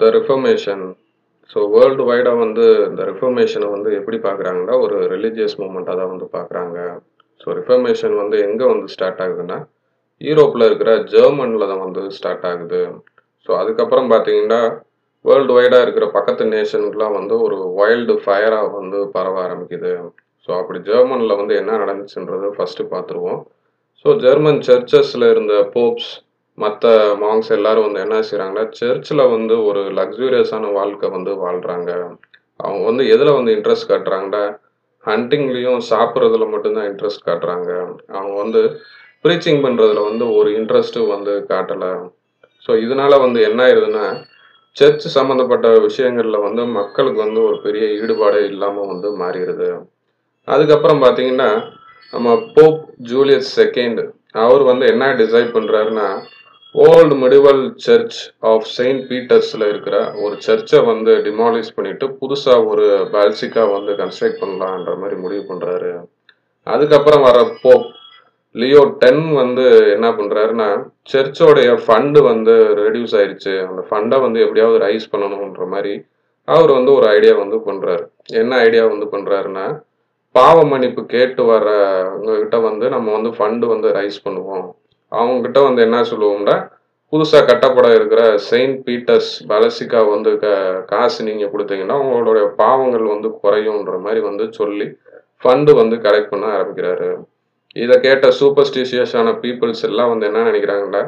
த reformation so world வைடாக வந்து இந்த ரிஃபர்மேஷனை வந்து எப்படி பார்க்குறாங்கன்னா ஒரு ரிலீஜியஸ் மூமெண்ட்டாக தான் வந்து பார்க்குறாங்க. ஸோ ரிஃபர்மேஷன் வந்து எங்கே வந்து ஸ்டார்ட் ஆகுதுன்னா யூரோப்பில் இருக்கிற ஜெர்மனில் தான் வந்து ஸ்டார்ட் ஆகுது. ஸோ அதுக்கப்புறம் பார்த்தீங்கன்னா வேர்ல்டு வைடாக இருக்கிற பக்கத்து நேஷனுக்குலாம் வந்து ஒரு வைல்டு ஃபயராக வந்து பரவ ஆரம்பிக்குது. ஸோ அப்படி ஜெர்மனில் வந்து என்ன நடந்துச்சுன்றது ஃபஸ்ட்டு பார்த்துருவோம். ஸோ ஜெர்மன் சர்ச்சஸில் இருந்த போப்ஸ் மற்ற மாங்ஸ் எல்லாரும் வந்து என்ன செய்கிறாங்கன்னா சர்ச்சில் வந்து ஒரு லக்ஸூரியஸான வாழ்க்கை வந்து வாழ்கிறாங்க அவங்க வந்து எதில் வந்து இன்ட்ரெஸ்ட் காட்டுறாங்கன்னா ஹண்டிங்லேயும் சாப்பிட்றதுல மட்டும்தான் இன்ட்ரெஸ்ட் காட்டுறாங்க. அவங்க வந்து ப்ரீச்சிங் பண்ணுறதுல வந்து ஒரு இன்ட்ரெஸ்ட்டும் வந்து காட்டலை. ஸோ இதனால வந்து என்ன ஆயிடுதுன்னா சர்ச் சம்மந்தப்பட்ட விஷயங்களில் வந்து மக்களுக்கு வந்து ஒரு பெரிய ஈடுபாடே இல்லாமல் வந்து மாறிடுது. அதுக்கப்புறம் பார்த்தீங்கன்னா நம்ம போப் ஜூலியஸ் செகண்ட் அவர் வந்து என்ன டிசைட் பண்ணுறாருன்னா old medieval church of saint பீட்டர்ஸில் இருக்கிற ஒரு சர்ச்சை வந்து டிமாலிஷ் பண்ணிட்டு புதுசாக ஒரு பால்சிக்காக வந்து கன்ஸ்ட்ரக்ட் பண்ணலான்ற மாதிரி முடிவு பண்ணுறாரு அதுக்கப்புறம் வர போப் லியோ டென் வந்து என்ன பண்ணுறாருன்னா சர்ச்சோடைய ஃபண்டு வந்து ரெடியூஸ் ஆயிடுச்சு அந்த ஃபண்டை வந்து எப்படியாவது ரைஸ் பண்ணணுன்ற மாதிரி அவர் வந்து ஒரு ஐடியா வந்து பண்ணுறாரு என்ன ஐடியா வந்து பண்ணுறாருன்னா பாவ மன்னிப்பு கேட்டு வர்றவங்க கிட்ட வந்து நம்ம வந்து ஃபண்டு வந்து ரைஸ் பண்ணுவோம். அவங்க கிட்ட வந்து என்ன சொல்லுவோம்னா புதுசாக கட்டப்பட இருக்கிற செயின்ட் பீட்டர்ஸ் பலசிக்கா வந்து க காசு நீங்கள் கொடுத்தீங்கன்னா உங்களுடைய பாவங்கள் வந்து குறையுன்ற மாதிரி வந்து சொல்லி ஃபண்டு வந்து கலெக்ட் பண்ண ஆரம்பிக்கிறாரு. இதை கேட்ட சூப்பர்ஸ்டிஷியஸான பீப்புள்ஸ் எல்லாம் வந்து என்ன நினைக்கிறாங்கன்னா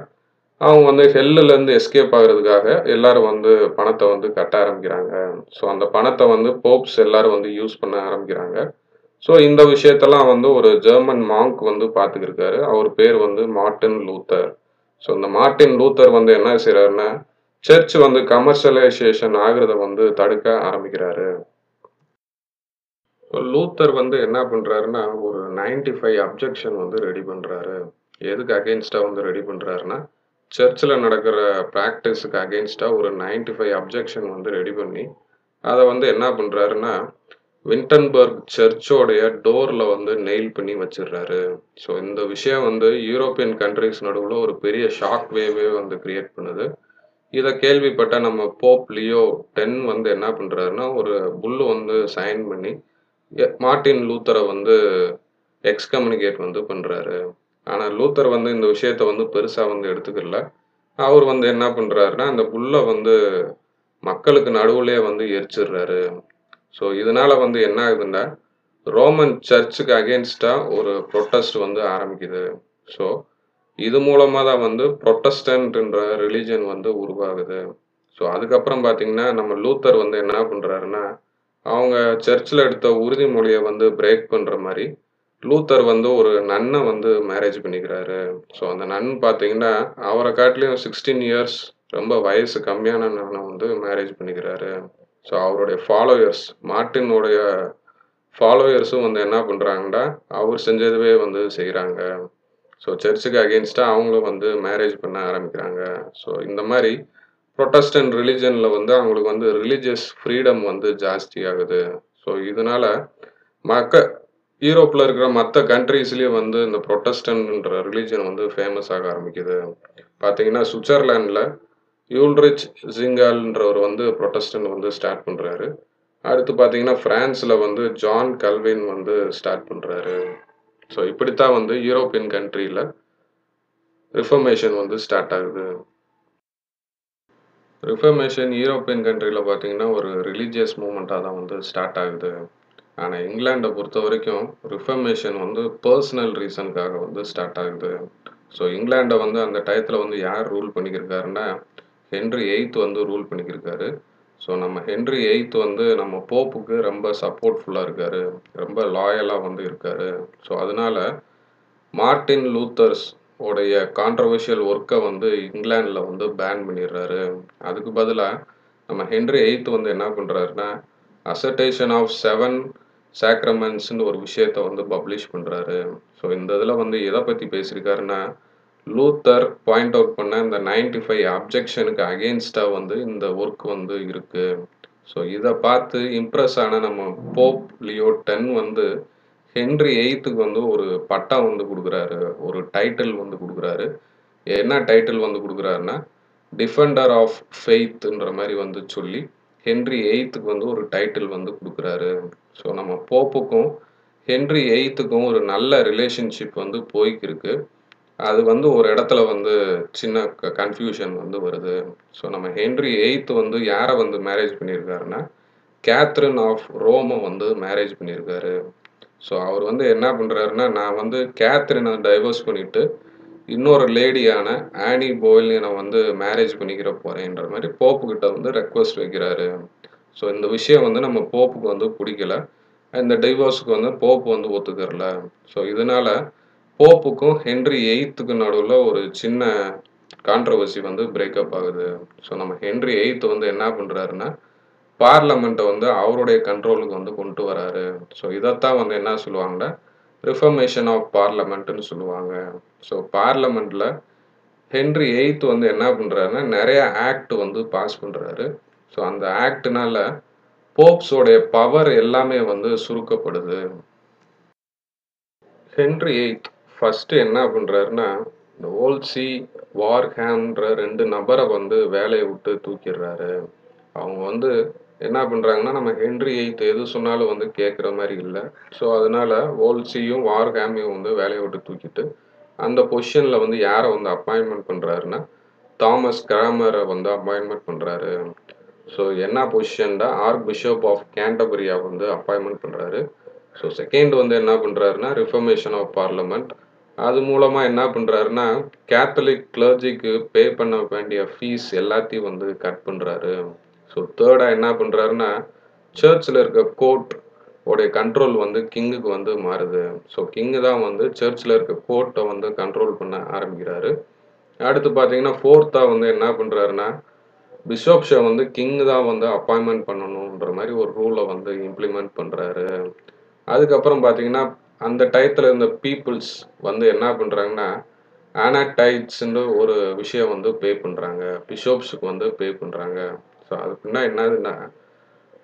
அவங்க வந்து ஹெல்லுலேருந்து எஸ்கேப் ஆகுறதுக்காக எல்லாரும் வந்து பணத்தை வந்து கட்ட ஆரம்பிக்கிறாங்க. ஸோ அந்த பணத்தை வந்து போப்ஸ் எல்லாரும் வந்து யூஸ் பண்ண ஆரம்பிக்கிறாங்க. ஸோ இந்த விஷயத்தெல்லாம் வந்து ஒரு ஜெர்மன் மாங்க் வந்து பார்த்துக்கிருக்காரு. அவர் பேர் வந்து மார்ட்டின் லூத்தர் ஸோ இந்த மார்ட்டின் லூத்தர் வந்து என்ன செய்கிறாருன்னா சர்ச் வந்து கமர்ஷியலைசேஷன் ஆகிறத வந்து தடுக்க ஆரம்பிக்கிறாரு. லூத்தர் வந்து என்ன பண்ணுறாருன்னா ஒரு நைன்டி ஃபைவ் அப்ஜெக்ஷன் வந்து ரெடி பண்ணுறாரு எதுக்கு அகெயின்ஸ்டாக வந்து ரெடி பண்ணுறாருன்னா சர்ச்சில் நடக்கிற ப்ராக்டிஸுக்கு அகெயின்ஸ்டாக ஒரு நைன்டி ஃபைவ் அப்ஜெக்ஷன் வந்து ரெடி பண்ணி அதை வந்து என்ன பண்ணுறாருன்னா வின்டன்பர்க் சர்ச்சோடைய டோரில் வந்து நெயில் பண்ணி வச்சிடுறாரு. ஸோ இந்த விஷயம் வந்து யூரோப்பியன் கண்ட்ரிஸ் நடுவில் ஒரு பெரிய ஷாக் வேவே வந்து கிரியேட் பண்ணுது. இதை கேள்விப்பட்ட நம்ம போப் லியோ டென் வந்து என்ன பண்ணுறாருன்னா ஒரு புல்லு வந்து சைன் பண்ணி மார்ட்டின் லூத்தரை வந்து எக்ஸ்கம்யூனிகேட் வந்து பண்ணுறாரு ஆனால் லூத்தர் வந்து இந்த விஷயத்த வந்து பெருசாக வந்து எடுத்துக்கல. அவர் வந்து என்ன பண்ணுறாருன்னா அந்த புல்லை வந்து மக்களுக்கு நடுவுலே வந்து எரிச்சிடுறாரு. ஸோ இதனால் வந்து என்ன ஆகுதுன்னா ரோமன் சர்ச்சுக்கு அகேன்ஸ்டாக ஒரு ப்ரொட்டஸ்ட் வந்து ஆரம்பிக்குது. ஸோ இது மூலமாக தான் வந்து ப்ரொட்டஸ்டன்ட்ன்ற ரிலீஜன் வந்து உருவாகுது. ஸோ அதுக்கப்புறம் பார்த்தீங்கன்னா நம்ம லூத்தர் வந்து என்ன பண்ணுறாருன்னா அவங்க சர்ச்சில் எடுத்த உறுதிமொழியை வந்து பிரேக் பண்ணுற மாதிரி லூத்தர் வந்து ஒரு நன்னை வந்து மேரேஜ் பண்ணிக்கிறாரு. ஸோ அந்த நன் பார்த்தீங்கன்னா அவரை காட்டிலையும் சிக்ஸ்டீன் இயர்ஸ் ரொம்ப வயசு கம்மியான நன்னை வந்து மேரேஜ் பண்ணிக்கிறாரு. ஸோ அவருடைய ஃபாலோயர்ஸ் மார்ட்டினுடைய ஃபாலோயர்ஸும் வந்து என்ன பண்ணுறாங்கன்னா அவர் செஞ்சதுவே வந்து செய்கிறாங்க ஸோ சர்ச்சுக்கு அகேன்ஸ்டாக அவங்களும் வந்து மேரேஜ் பண்ண ஆரம்பிக்கிறாங்க. ஸோ இந்த மாதிரி ப்ரொட்டஸ்டன்ட் ரிலிஜனில் வந்து அவங்களுக்கு வந்து ரிலீஜியஸ் ஃப்ரீடம் வந்து ஜாஸ்தி ஆகுது. ஸோ இதனால் மக்க யூரோப்பில் இருக்கிற மற்ற கண்ட்ரீஸ்லேயும் வந்து இந்த ப்ரொட்டஸ்டன்ட்ன்ற ரிலீஜன் வந்து ஃபேமஸ் ஆக ஆரம்பிக்குது. பார்த்தீங்கன்னா சுவிட்சர்லாண்டில் யூல்ரிச் ஜிங்கால்ன்றவர் வந்து ப்ரொட்டஸ்டன் வந்து ஸ்டார்ட் பண்ணுறாரு அடுத்து பார்த்தீங்கன்னா ஃப்ரான்ஸில் வந்து ஜான் கல்வின் வந்து ஸ்டார்ட் பண்ணுறாரு ஸோ இப்படித்தான் வந்து யூரோப்பியன் கண்ட்ரியில் ரிஃபர்மேஷன் வந்து ஸ்டார்ட் ஆகுது. ரிஃபர்மேஷன் யூரோப்பியன் கண்ட்ரியில் பார்த்தீங்கன்னா ஒரு ரிலீஜியஸ் மூமெண்ட்டாக தான் வந்து ஸ்டார்ட் ஆகுது. ஆனால் இங்கிலாண்டை பொறுத்த வரைக்கும் ரிஃபர்மேஷன் வந்து பர்சனல் ரீசனுக்காக வந்து ஸ்டார்ட் ஆகுது. ஸோ இங்கிலாண்டை வந்து அந்த டயத்தில் வந்து யார் ரூல் பண்ணிக்கிருக்காருன்னா ஹென்ரி எயித் வந்து ரூல் பண்ணிக்கிருக்காரு. ஸோ நம்ம ஹென்ரி எயித் வந்து நம்ம போப்புக்கு ரொம்ப சப்போர்ட்ஃபுல்லாக இருக்கார். ரொம்ப லாயலாக வந்து இருக்கார். ஸோ அதனால் மார்ட்டின் லூத்தர்ஸ் உடைய கான்ட்ரவர்ஷியல் ஒர்க்கை வந்து இங்கிலாண்டில் வந்து பேன் பண்ணிடுறாரு. அதுக்கு பதிலாக நம்ம ஹென்ரி எயித்து வந்து என்ன பண்ணுறாருன்னா அசர்டேஷன் ஆஃப் செவன் சாக்ரமெண்ட்ஸ்னு ஒரு விஷயத்த வந்து பப்ளிஷ் பண்ணுறாரு ஸோ இந்த இதில் வந்து எதை பற்றி பேசியிருக்காருன்னா லூத்தர் பாயிண்ட் அவுட் பண்ண இந்த நைன்டி ஃபைவ் அப்ஜெக்ஷனுக்கு அகெயின்ஸ்டாக வந்து இந்த ஒர்க் வந்து இருக்குது ஸோ இதை பார்த்து இம்ப்ரெஸ் ஆன நம்ம போப் லியோ டென் வந்து ஹென்ரி எயித்துக்கு வந்து ஒரு பட்டம் வந்து கொடுக்குறாரு. ஒரு டைட்டில் வந்து கொடுக்குறாரு. என்ன டைட்டில் வந்து கொடுக்குறாருன்னா டிஃபெண்டர் ஆஃப் ஃபெய்த்ன்ற மாதிரி வந்து சொல்லி ஹென்ரி எயித்துக்கு வந்து ஒரு டைட்டில் வந்து கொடுக்குறாரு. ஸோ நம்ம போப்புக்கும் ஹென்ரி எயித்துக்கும் ஒரு நல்ல ரிலேஷன்ஷிப் வந்து போய்க்கிருக்கு. அது வந்து ஒரு இடத்துல வந்து சின்ன கன்ஃபியூஷன் வந்து வருது. ஸோ நம்ம ஹென்ரி எயித்து வந்து யாரை வந்து மேரேஜ் பண்ணியிருக்காருன்னா கேத்ரின் ஆஃப் ரோமை வந்து மேரேஜ் பண்ணியிருக்காரு ஸோ அவர் வந்து என்ன பண்ணுறாருன்னா நான் வந்து கேத்ரினை டைவர்ஸ் பண்ணிவிட்டு இன்னொரு லேடியான ஆனி போயிலினை வந்து மேரேஜ் பண்ணிக்கிற போகிறேன்ற மாதிரி போப்புக்கிட்ட வந்து ரெக்வஸ்ட் வைக்கிறாரு. ஸோ இந்த விஷயம் வந்து நம்ம போப்புக்கு வந்து பிடிக்கல. இந்த டைவோர்ஸுக்கு வந்து போப்பு வந்து ஒத்துக்கறல. ஸோ இதனால் போப்புக்கும் ஹென்றி எயித்துக்கு நடுவில் ஒரு சின்ன கான்ட்ரவர்சி வந்து பிரேக்கப் ஆகுது. ஸோ நம்ம ஹென்றி எயித்து வந்து என்ன பண்ணுறாருன்னா பார்லமெண்ட்டை வந்து அவருடைய கண்ட்ரோலுக்கு வந்து கொண்டு வராரு. ஸோ இதைத்தான் வந்து என்ன சொல்லுவாங்கன்னா ரிஃபர்மேஷன் ஆஃப் பார்லமெண்ட்டுன்னு சொல்லுவாங்க. ஸோ பார்லமெண்ட்டில் ஹென்றி எயித் வந்து என்ன பண்ணுறாருன்னா நிறைய ஆக்ட் வந்து பாஸ் பண்ணுறாரு ஸோ அந்த ஆக்ட்னால போப்ஸோடைய பவர் எல்லாமே வந்து சுருக்கப்படுது. ஹென்றி எயித் ஃபஸ்ட்டு என்ன பண்ணுறாருன்னா இந்த ஓல்சி வார்ஹேம்ன்ற ரெண்டு நபரை வந்து வேலையை விட்டு தூக்கிடுறாரு. அவங்க வந்து என்ன பண்ணுறாங்கன்னா நம்ம ஹென்ரி எய்த் எது சொன்னாலும் வந்து கேட்குற மாதிரி இல்லை. ஸோ அதனால ஓல்சியும் வார்ஹேமையும் வந்து வேலையை விட்டு தூக்கிட்டு அந்த பொசிஷனில் வந்து யாரை வந்து அப்பாயின்மெண்ட் பண்ணுறாருன்னா தாமஸ் கிராமரை வந்து அப்பாயின்மெண்ட் பண்ணுறாரு ஸோ என்ன பொசிஷன்டா ஆர்க் பிஷப் ஆஃப் கேண்டபரியா வந்து அப்பாயின்மெண்ட் பண்ணுறாரு ஸோ செகண்ட் வந்து என்ன பண்ணுறாருன்னா ரிஃபர்மேஷன் ஆஃப் பார்லமெண்ட் அது மூலமாக என்ன பண்ணுறாருன்னா கேத்தலிக் கிளர்ஜிக்கு பே பண்ண வேண்டிய ஃபீஸ் எல்லாத்தையும் வந்து கட் பண்ணுறாரு ஸோ தேர்டாக என்ன பண்ணுறாருன்னா சர்ச்சில் இருக்க கோர்ட் உடைய கண்ட்ரோல் வந்து கிங்குக்கு வந்து மாறுது. ஸோ கிங்கு தான் வந்து சர்ச்சில் இருக்க கோர்ட்டை வந்து கண்ட்ரோல் பண்ண ஆரம்பிக்கிறாரு. அடுத்து பார்த்தீங்கன்னா ஃபோர்த்தாக வந்து என்ன பண்ணுறாருன்னா பிஷப்ஷை வந்து கிங் தான் வந்து அப்பாயின்மெண்ட் பண்ணணுன்ற மாதிரி ஒரு ரூலை வந்து இம்ப்ளிமெண்ட் பண்ணுறாரு அதுக்கப்புறம் பார்த்தீங்கன்னா அந்த டயத்தில் இருந்த பீப்புள்ஸ் வந்து என்ன பண்ணுறாங்கன்னா ஆனாடைட்ஸ்ன்ற ஒரு விஷயம் வந்து பே பண்ணுறாங்க பிஷோப்ஸுக்கு வந்து பே பண்ணுறாங்க ஸோ அதுக்குன்னா என்னதுன்னா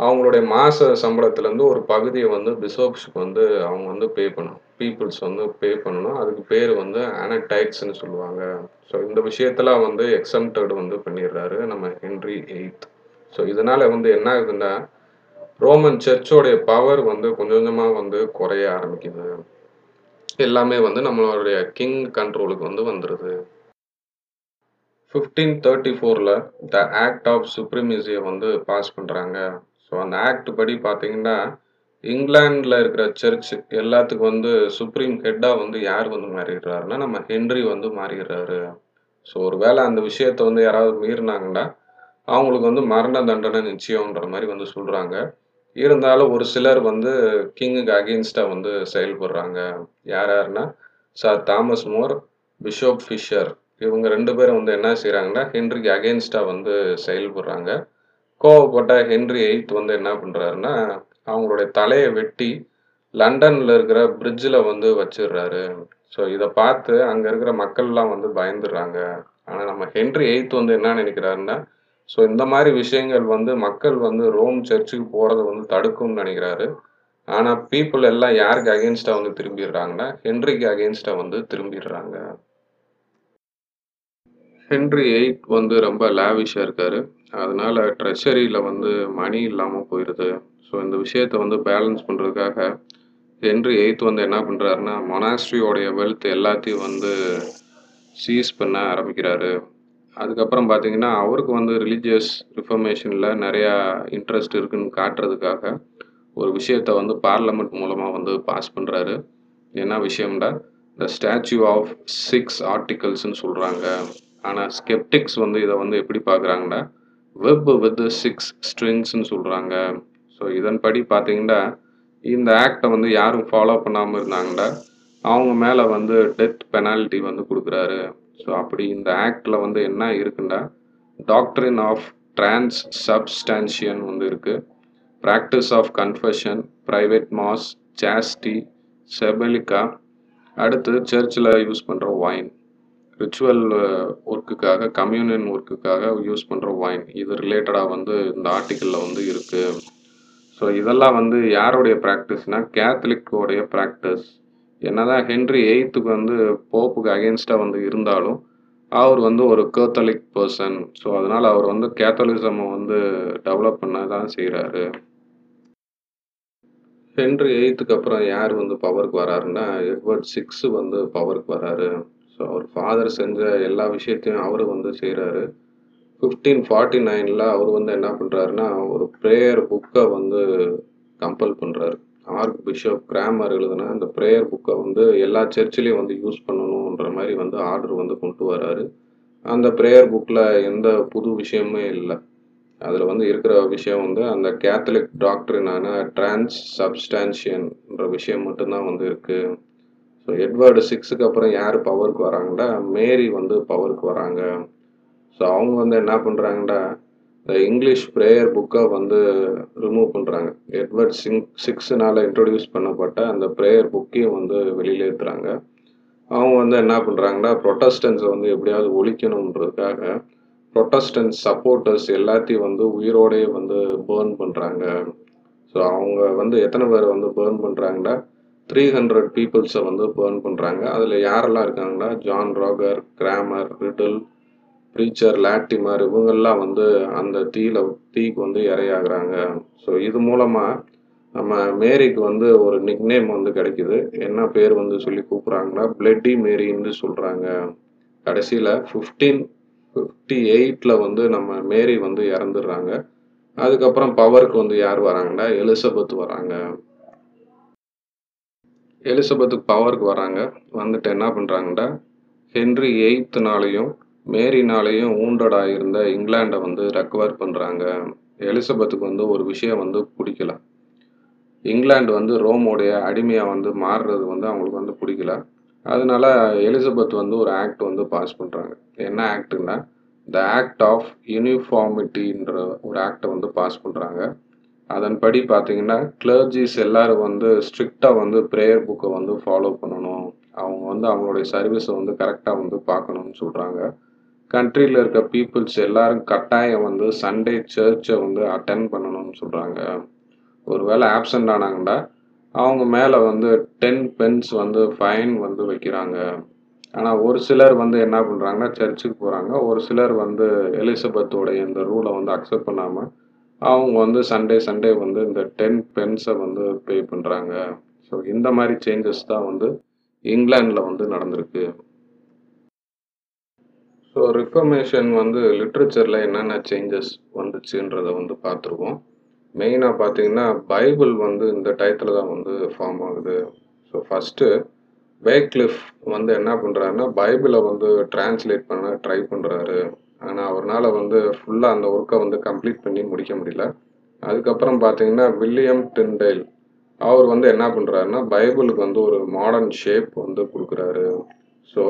அவங்களுடைய மாத சம்பளத்துலேருந்து ஒரு பகுதியை வந்து பிஷோப்ஸுக்கு வந்து அவங்க வந்து பே பண்ணணும். பீப்புள்ஸ் வந்து பே பண்ணணும். அதுக்கு பேர் வந்து ஆனடைட்ஸ்ன்னு சொல்லுவாங்க. ஸோ இந்த விஷயத்தெல்லாம் வந்து எக்ஸம்டட் வந்து பண்ணிடுறாரு நம்ம ஹென்ரி எயித். ஸோ இதனால் வந்து என்ன ஆகுதுன்னா ரோமன் சர்ச்சோடைய பவர் வந்து கொஞ்சம் கொஞ்சமாக வந்து குறைய ஆரம்பிக்குது. எல்லாமே வந்து நம்மளுடைய கிங் கண்ட்ரோலுக்கு வந்து வந்துடுது ஃபிஃப்டீன் தேர்ட்டி ஃபோரில் த ஆக்ட் ஆஃப் சுப்ரிமிசியை வந்து பாஸ் பண்ணுறாங்க ஸோ அந்த ஆக்ட் படி பார்த்தீங்கன்னா இங்கிலாண்டில் இருக்கிற சர்ச் எல்லாத்துக்கும் வந்து சுப்ரீம் ஹெட்டாக வந்து யார் வந்து மாறிடுறாருன்னா நம்ம ஹென்ரி வந்து மாறிடுறாரு. ஸோ ஒரு வேளை அந்த விஷயத்தை வந்து யாராவது மீறினாங்கன்னா அவங்களுக்கு வந்து மரண தண்டனை நிச்சயம்ன்ற மாதிரி வந்து சொல்கிறாங்க இருந்தாலும் ஒரு சிலர் வந்து கிங்குக்கு அகெயின்ஸ்டாக வந்து செயல்படுறாங்க. யார் யாருன்னா sir Thomas More bishop Fisher. இவங்க ரெண்டு பேரும் வந்து என்ன செய்கிறாங்கன்னா ஹென்ரிக்கு அகெயின்ஸ்டாக வந்து செயல்படுறாங்க. கோவப்பட்ட ஹென்ரி எயித் வந்து என்ன பண்ணுறாருன்னா அவங்களுடைய தலையை வெட்டி லண்டனில் இருக்கிற பிரிட்ஜில் வந்து வச்சிடுறாரு. ஸோ இதை பார்த்து அங்கே இருக்கிற மக்கள்லாம் வந்து பயந்துடுறாங்க. ஆனால் நம்ம ஹென்ரி எயித் வந்து என்ன நினைக்கிறாருன்னா ஸோ இந்த மாதிரி விஷயங்கள் வந்து மக்கள் வந்து ரோம் சர்ச்சுக்கு போகிறத வந்து தடுக்கும்னு நினைக்கிறாரு. ஆனால் பீப்புள் எல்லாம் யாருக்கு அகேன்ஸ்டாக வந்து திரும்பிடுறாங்கன்னா ஹென்ரிக்கு அகேன்ஸ்டாக வந்து திரும்பிடுறாங்க. ஹென்ரி எயிட் வந்து ரொம்ப லேவிஷாக இருக்காரு. அதனால ட்ரெஷரியில் வந்து மணி இல்லாமல் போயிடுது ஸோ இந்த விஷயத்தை வந்து பேலன்ஸ் பண்ணுறதுக்காக ஹென்ரி எயித் வந்து என்ன பண்ணுறாருன்னா மொனாஸ்ட்ரியோடைய வெல்த் எல்லாத்தையும் வந்து சீஸ் பண்ண ஆரம்பிக்கிறாரு. அதுக்கப்புறம் பார்த்தீங்கன்னா அவருக்கு வந்து ரிலீஜியஸ் ரிஃபர்மேஷனில் நிறையா இன்ட்ரெஸ்ட் இருக்குன்னு காட்டுறதுக்காக ஒரு விஷயத்தை வந்து பார்லமெண்ட் மூலமாக வந்து பாஸ் பண்ணுறாரு என்ன விஷயம்னா த ஸ்டாச்சு ஆஃப் சிக்ஸ் ஆர்டிகல்ஸ்னு சொல்கிறாங்க ஆனால் ஸ்கெப்டிக்ஸ் வந்து இதை வந்து எப்படி பார்க்குறாங்கன்னா வெப் வித் சிக்ஸ் ஸ்ட்ரிங்ஸ்னு சொல்கிறாங்க ஸோ இதன்படி பார்த்தீங்கன்னா இந்த ஆக்டை வந்து யாரும் ஃபாலோ பண்ணாமல் இருந்தாங்கன்னா அவங்க மேலே வந்து டெத் பெனால்ட்டி வந்து கொடுக்குறாரு. ஸோ அப்படி இந்த ஆக்டில் வந்து என்ன இருக்குன்னா டாக்டரின் ஆஃப் டிரான்ஸ் சப்ஸ்டான்ஷியன் வந்து இருக்குது practice of confession private mass chastity செபலிக்கா அடுத்து சர்ச்சில் யூஸ் பண்ணுற ஒயின் ரிச்சுவல் ஒர்க்குக்காக கம்யூனியன் ஒர்க்குக்காக யூஸ் பண்ணுற ஒயின் இது ரிலேட்டடாக வந்து இந்த ஆர்டிக்கிளில் வந்து இருக்குது ஸோ இதெல்லாம் வந்து யாருடைய ப்ராக்டிஸ்னால் கேத்தலிக்கோடைய ப்ராக்டிஸ் என்னதான் ஹென்றி எயித்துக்கு வந்து போப்புக்கு அகேன்ஸ்டாக வந்து இருந்தாலும் அவர் வந்து ஒரு கேத்தலிக் பர்சன் ஸோ அதனால் அவர் வந்து கேத்தலிசமை வந்து டெவலப் பண்ண தான் செய்கிறாரு ஹென்றி எயித்துக்கு அப்புறம் யார் வந்து பவருக்கு வராருன்னா எட்வர்ட் சிக்ஸு வந்து பவருக்கு வராரு. ஸோ அவர் ஃபாதர் செஞ்ச எல்லா விஷயத்தையும் அவர் வந்து செய்கிறாரு ஃபிஃப்டீன் ஃபார்ட்டி நைனில் அவர் வந்து என்ன பண்ணுறாருன்னா ஒரு ப்ரேயர் புக்கை வந்து கம்பல் பண்ணுறாரு ஆர்க் பிஷப் கிராமர் எழுதுன அந்த ப்ரேயர் புக்கை வந்து எல்லா சர்ச்சிலையும் வந்து யூஸ் பண்ணணுன்ற மாதிரி வந்து ஆர்டர் வந்து கொண்டு வராரு. அந்த ப்ரேயர் புக்கில் எந்த புது விஷயமே இல்லை. அதில் வந்து இருக்கிற விஷயம் வந்து அந்த கேத்தலிக் டாக்டரினான டிரான்ஸ் சப்ஸ்டான்ஷியன்ற விஷயம் மட்டும்தான் வந்து இருக்குது ஸோ எட்வர்டு சிக்ஸுக்கு அப்புறம் யார் பவருக்கு வராங்கன்னா மேரி வந்து பவருக்கு வராங்க. ஸோ அவங்க வந்து என்ன பண்ணுறாங்கன்னா இந்த இங்கிலீஷ் ப்ரேயர் புக்கை வந்து ரிமூவ் பண்ணுறாங்க எட்வர்ட் சிங் சிக்ஸ்னால இன்ட்ரொடியூஸ் பண்ணப்பட்ட அந்த ப்ரேயர் புக்கையும் வந்து வெளியில் ஏற்றுறாங்க அவங்க வந்து என்ன பண்ணுறாங்கன்னா ப்ரொட்டஸ்டன்ஸை வந்து எப்படியாவது ஒழிக்கணுன்றதுக்காக ப்ரொட்டஸ்டன்ஸ் சப்போர்ட்டர்ஸ் எல்லாத்தையும் வந்து உயிரோடையே வந்து பேர்ன் பண்ணுறாங்க ஸோ அவங்க வந்து எத்தனை பேர் வந்து பேர்ன் பண்ணுறாங்கன்னா த்ரீ ஹண்ட்ரட் பீப்புள்ஸை வந்து பேர்ன் பண்ணுறாங்க அதில் யாரெல்லாம் இருக்காங்கன்னா John Roger Cranmer Ridley preacher Latimer இவங்கெல்லாம் வந்து அந்த தீயில தீக்கு வந்து இரையாகிறாங்க. ஸோ இது மூலமாக நம்ம மேரிக்கு வந்து ஒரு நிக்நேம் வந்து கிடைக்குது. என்ன பேர் வந்து சொல்லி கூப்பிட்றாங்கன்னா பிளட்டி மேரின்னு சொல்கிறாங்க கடைசியில் ஃபிஃப்டீன் ஃபிஃப்டி எயிட்டில் வந்து நம்ம மேரி வந்து இறந்துடுறாங்க. அதுக்கப்புறம் பவருக்கு வந்து யார் வராங்கன்னா எலிசபெத் வராங்க. எலிசபெத்துக்கு பவருக்கு வராங்க. வந்துட்டு என்ன பண்ணுறாங்கன்னா ஹென்ரி எயித்துனாலையும் மேரினாலையும் ஊண்டடாக இருந்த இங்கிலாண்டை வந்து ரெக்கவர் பண்ணுறாங்க எலிசபெத்துக்கு வந்து ஒரு விஷயம் வந்து பிடிக்கல. இங்கிலாந்து வந்து ரோமோடைய அடிமையாக வந்து மாறுறது வந்து அவங்களுக்கு வந்து பிடிக்கல. அதனால எலிசபெத் வந்து ஒரு ஆக்ட் வந்து பாஸ் பண்ணுறாங்க என்ன ஆக்டுன்னா த ஆக்ட் ஆஃப் யூனிஃபார்மிட்டின்ற ஒரு ஆக்டை வந்து பாஸ் பண்ணுறாங்க அதன்படி பார்த்தீங்கன்னா கிளர்ஜிஸ் எல்லாரும் வந்து ஸ்ட்ரிக்டாக வந்து ப்ரேயர் புக்கை வந்து ஃபாலோ பண்ணணும். அவங்க வந்து அவங்களுடைய சர்வீஸை வந்து கரெக்டாக வந்து பார்க்கணும்னு சொல்கிறாங்க கண்ட்ரியில் இருக்க பீப்புள்ஸ் எல்லாரும் கட்டாயம் வந்து சண்டே சர்ச்சை வந்து அட்டன் பண்ணணும்னு சொல்கிறாங்க ஒருவேளை ஆப்சண்ட் ஆனாங்கன்னா அவங்க மேலே வந்து டென் பென்ஸ் வந்து ஃபைன் வந்து வைக்கிறாங்க. ஆனால் ஒரு சிலர் வந்து என்ன பண்ணுறாங்கன்னா சர்ச்சுக்கு போகிறாங்க ஒரு சிலர் வந்து எலிசபெத்தோடைய இந்த ரூலை வந்து அக்செப்ட் பண்ணாமல் அவங்க வந்து சண்டே சண்டே வந்து இந்த டென் பென்ஸை வந்து பே பண்ணுறாங்க ஸோ இந்த மாதிரி சேஞ்சஸ் தான் வந்து இங்கிலாண்டில் வந்து நடந்திருக்கு. ஸோ ரிஃபர்மேஷன் வந்து லிட்ரேச்சரில் என்னென்ன சேஞ்சஸ் வந்துச்சுன்றதை வந்து பார்த்துருவோம். மெயினாக பார்த்தீங்கன்னா பைபிள் வந்து இந்த டயத்தில் தான் வந்து ஃபார்ம் ஆகுது. ஸோ ஃபஸ்ட்டு பேக்லிஃப் வந்து என்ன பண்ணுறாருன்னா பைபிளை வந்து டிரான்ஸ்லேட் பண்ண ட்ரை பண்ணுறாரு ஆனால் அவரால் வந்து ஃபுல்லாக அந்த ஒர்க்கை வந்து கம்ப்ளீட் பண்ணி முடிக்க முடியல. அதுக்கப்புறம் பார்த்தீங்கன்னா வில்லியம் டிண்டேல் அவர் வந்து என்ன பண்ணுறாருன்னா பைபிளுக்கு வந்து ஒரு மாடர்ன் ஷேப் வந்து கொடுக்குறாரு. ஸோ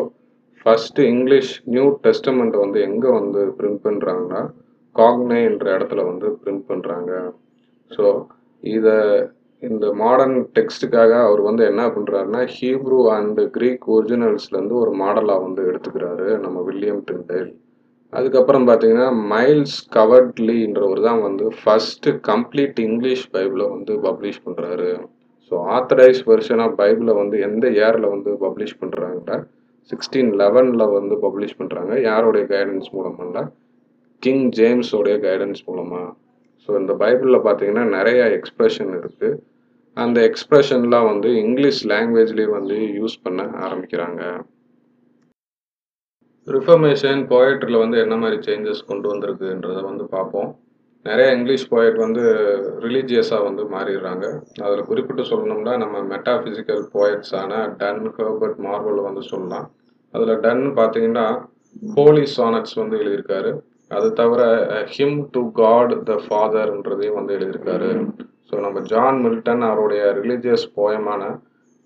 ஃபஸ்ட்டு இங்கிலீஷ் நியூ டெஸ்டமெண்ட்டை வந்து எங்கே வந்து பிரிண்ட் பண்ணுறாங்கன்னா காக்னே என்ற இடத்துல வந்து பிரிண்ட் பண்ணுறாங்க ஸோ இதை இந்த மாடர்ன் டெக்ஸ்ட்டுக்காக அவர் வந்து என்ன பண்ணுறாருன்னா ஹீப்ரூ அண்டு க்ரீக் ஒரிஜினல்ஸ்லேருந்து ஒரு மாடலாக வந்து எடுத்துக்கிறாரு நம்ம வில்லியம் டிண்டேல் அதுக்கப்புறம் பார்த்தீங்கன்னா மைல்ஸ் கவர்ட்லின்றவர் தான் வந்து ஃபஸ்ட்டு கம்ப்ளீட் இங்கிலீஷ் பைபிளை வந்து பப்ளிஷ் பண்ணுறாரு ஸோ ஆத்தரைஸ் வெர்ஷன் ஆஃப் பைபிளை வந்து எந்த இயரில் வந்து பப்ளிஷ் பண்ணுறாங்கன்னா சிக்ஸ்டீன் லெவனில் வந்து பப்ளிஷ் பண்ணுறாங்க யாருடைய கைடன்ஸ் மூலமாக கிங் ஜேம்ஸோடைய கைடன்ஸ் மூலமாக ஸோ இந்த பைபிளில் பார்த்தீங்கன்னா நிறைய எக்ஸ்ப்ரெஷன் இருக்குது அந்த எக்ஸ்ப்ரெஷன்லாம் வந்து இங்கிலீஷ் லாங்குவேஜ்லேயே வந்து யூஸ் பண்ண ஆரம்பிக்கிறாங்க. ரிஃபர்மேஷன் போயட்ரியில் வந்து என்ன மாதிரி சேஞ்சஸ் கொண்டு வந்திருக்குன்றதை வந்து பார்ப்போம். நிறைய இங்கிலீஷ் போயட் வந்து ரிலீஜியஸாக வந்து மாறிடுறாங்க. அதில் குறிப்பிட்டு சொல்லணும்னா நம்ம மெட்டாஃபிசிக்கல் போயட்ஸான டன் ஹர்பர்ட் மார்வல் வந்து சொல்லலாம். அதில் டன் பார்த்தீங்கன்னா ஹோலி சானட்ஸ் வந்து எழுதியிருக்காரு. அது தவிர ஹிம் டு காட் த ஃபாதர்ன்றதையும் வந்து எழுதியிருக்காரு. ஸோ நம்ம ஜான் மில்டன் அவருடைய ரிலீஜியஸ் போயமான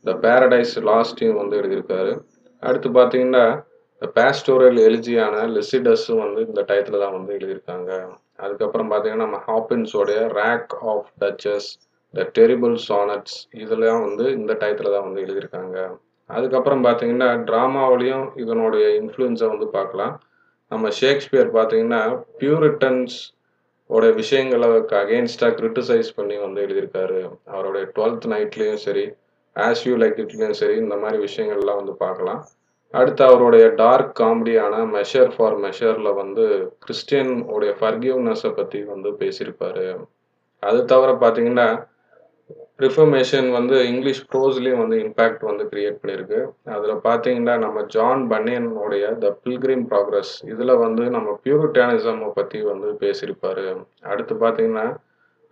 த பேரடைஸ் லாஸ்டையும் வந்து எழுதியிருக்காரு. அடுத்து பார்த்தீங்கன்னா பேஸ்டோரல் எலிஜியான லெசிடஸும் வந்து இந்த டயத்தில் தான் வந்து எழுதியிருக்காங்க. அதுக்கப்புறம் பார்த்தீங்கன்னா நம்ம ஹாப்பின்ஸோடைய wreck of duchess the terrible sonnets இதெல்லாம் வந்து இந்த டயத்தில் தான் வந்து எழுதியிருக்காங்க. அதுக்கப்புறம் பார்த்தீங்கன்னா ட்ராமாவிலையும் இதனுடைய இன்ஃப்ளூயன்ஸை வந்து பார்க்கலாம். நம்ம ஷேக்ஸ்பியர் பார்த்தீங்கன்னா பியூரிட்டன்ஸ் ஓட விஷயங்களுக்கு அகெயின்ஸ்டாக கிரிட்டிசைஸ் பண்ணி வந்து எழுதியிருக்காரு. அவருடைய டுவெல்த் நைட்லேயும் சரி ஆஸ் யூ லைக் இட்லேயும் சரி இந்த மாதிரி விஷயங்கள்லாம் வந்து பார்க்கலாம். அடுத்து அவருடைய டார்க் காமெடியான மெஷர் ஃபார் மெஷரில் வந்து கிறிஸ்டியன் உடைய ஃபர்கிவ்னஸை பற்றி வந்து பேசியிருப்பாரு. அது தவிர பார்த்தீங்கன்னா ரிஃபர்மேஷன் வந்து இங்கிலீஷ் ப்ரோஸ்லேயும் வந்து இம்பேக்ட் வந்து கிரியேட் பண்ணியிருக்கு அதில் பார்த்தீங்கன்னா நம்ம ஜான் பன்னியனுடைய த பில்கிரிம் ப்ராக்ரஸ் இதில் வந்து நம்ம பியூரிட்டானிசமை பற்றி வந்து பேசியிருப்பாரு. அடுத்து பார்த்தீங்கன்னா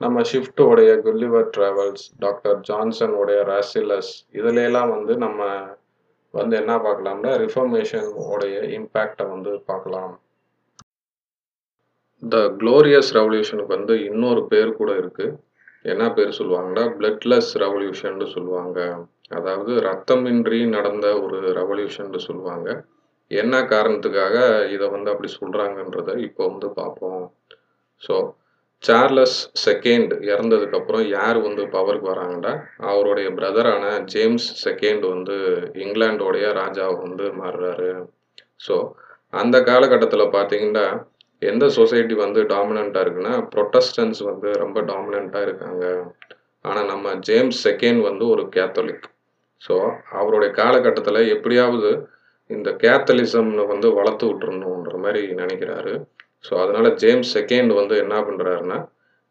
நம்ம ஷிஃப்டோடைய குல்லிவர் ட்ராவல்ஸ் டாக்டர் ஜான்சனுடைய ராசிலஸ் இதுல வந்து நம்ம வந்து என்ன பார்க்கலாம்னா ரிஃபர்மேஷன் உடைய இம்பேக்டை வந்து பார்க்கலாம். த க்ளோரியஸ் ரெவல்யூஷனுக்கு வந்து இன்னொரு பேர் கூட இருக்குது என்ன பேர் சொல்லுவாங்கன்னா பிளட்லெஸ் ரெவல்யூஷன் சொல்லுவாங்க. அதாவது ரத்தமின்றி நடந்த ஒரு ரெவல்யூஷன் சொல்லுவாங்க. என்ன காரணத்துக்காக இதை வந்து அப்படி சொல்றாங்கன்றத இப்போ வந்து பார்ப்போம். ஸோ சார்லஸ் செகண்ட் இறந்ததுக்கு அப்புறம் யார் வந்து பவருக்கு வராங்கன்னா அவருடைய பிரதரான ஜேம்ஸ் செகண்ட் வந்து இங்கிலாண்டோடைய ராஜாவை வந்து மாறுறாரு. ஸோ அந்த காலகட்டத்தில் பார்த்தீங்கன்னா எந்த சொசைட்டி வந்து டாமினண்ட்டாக இருக்குன்னா ப்ரொட்டஸ்டன்ஸ் வந்து ரொம்ப டாமினண்ட்டாக இருக்காங்க. ஆனால் நம்ம ஜேம்ஸ் செகண்ட் வந்து ஒரு கேத்தலிக் ஸோ அவருடைய காலகட்டத்தில் எப்படியாவது இந்த கேத்தலிசம்னு வந்து வளர்த்து விட்டுருணுன்ற மாதிரி நினைக்கிறாரு. ஸோ அதனால ஜேம்ஸ் செகண்ட் வந்து என்ன பண்ணுறாருன்னா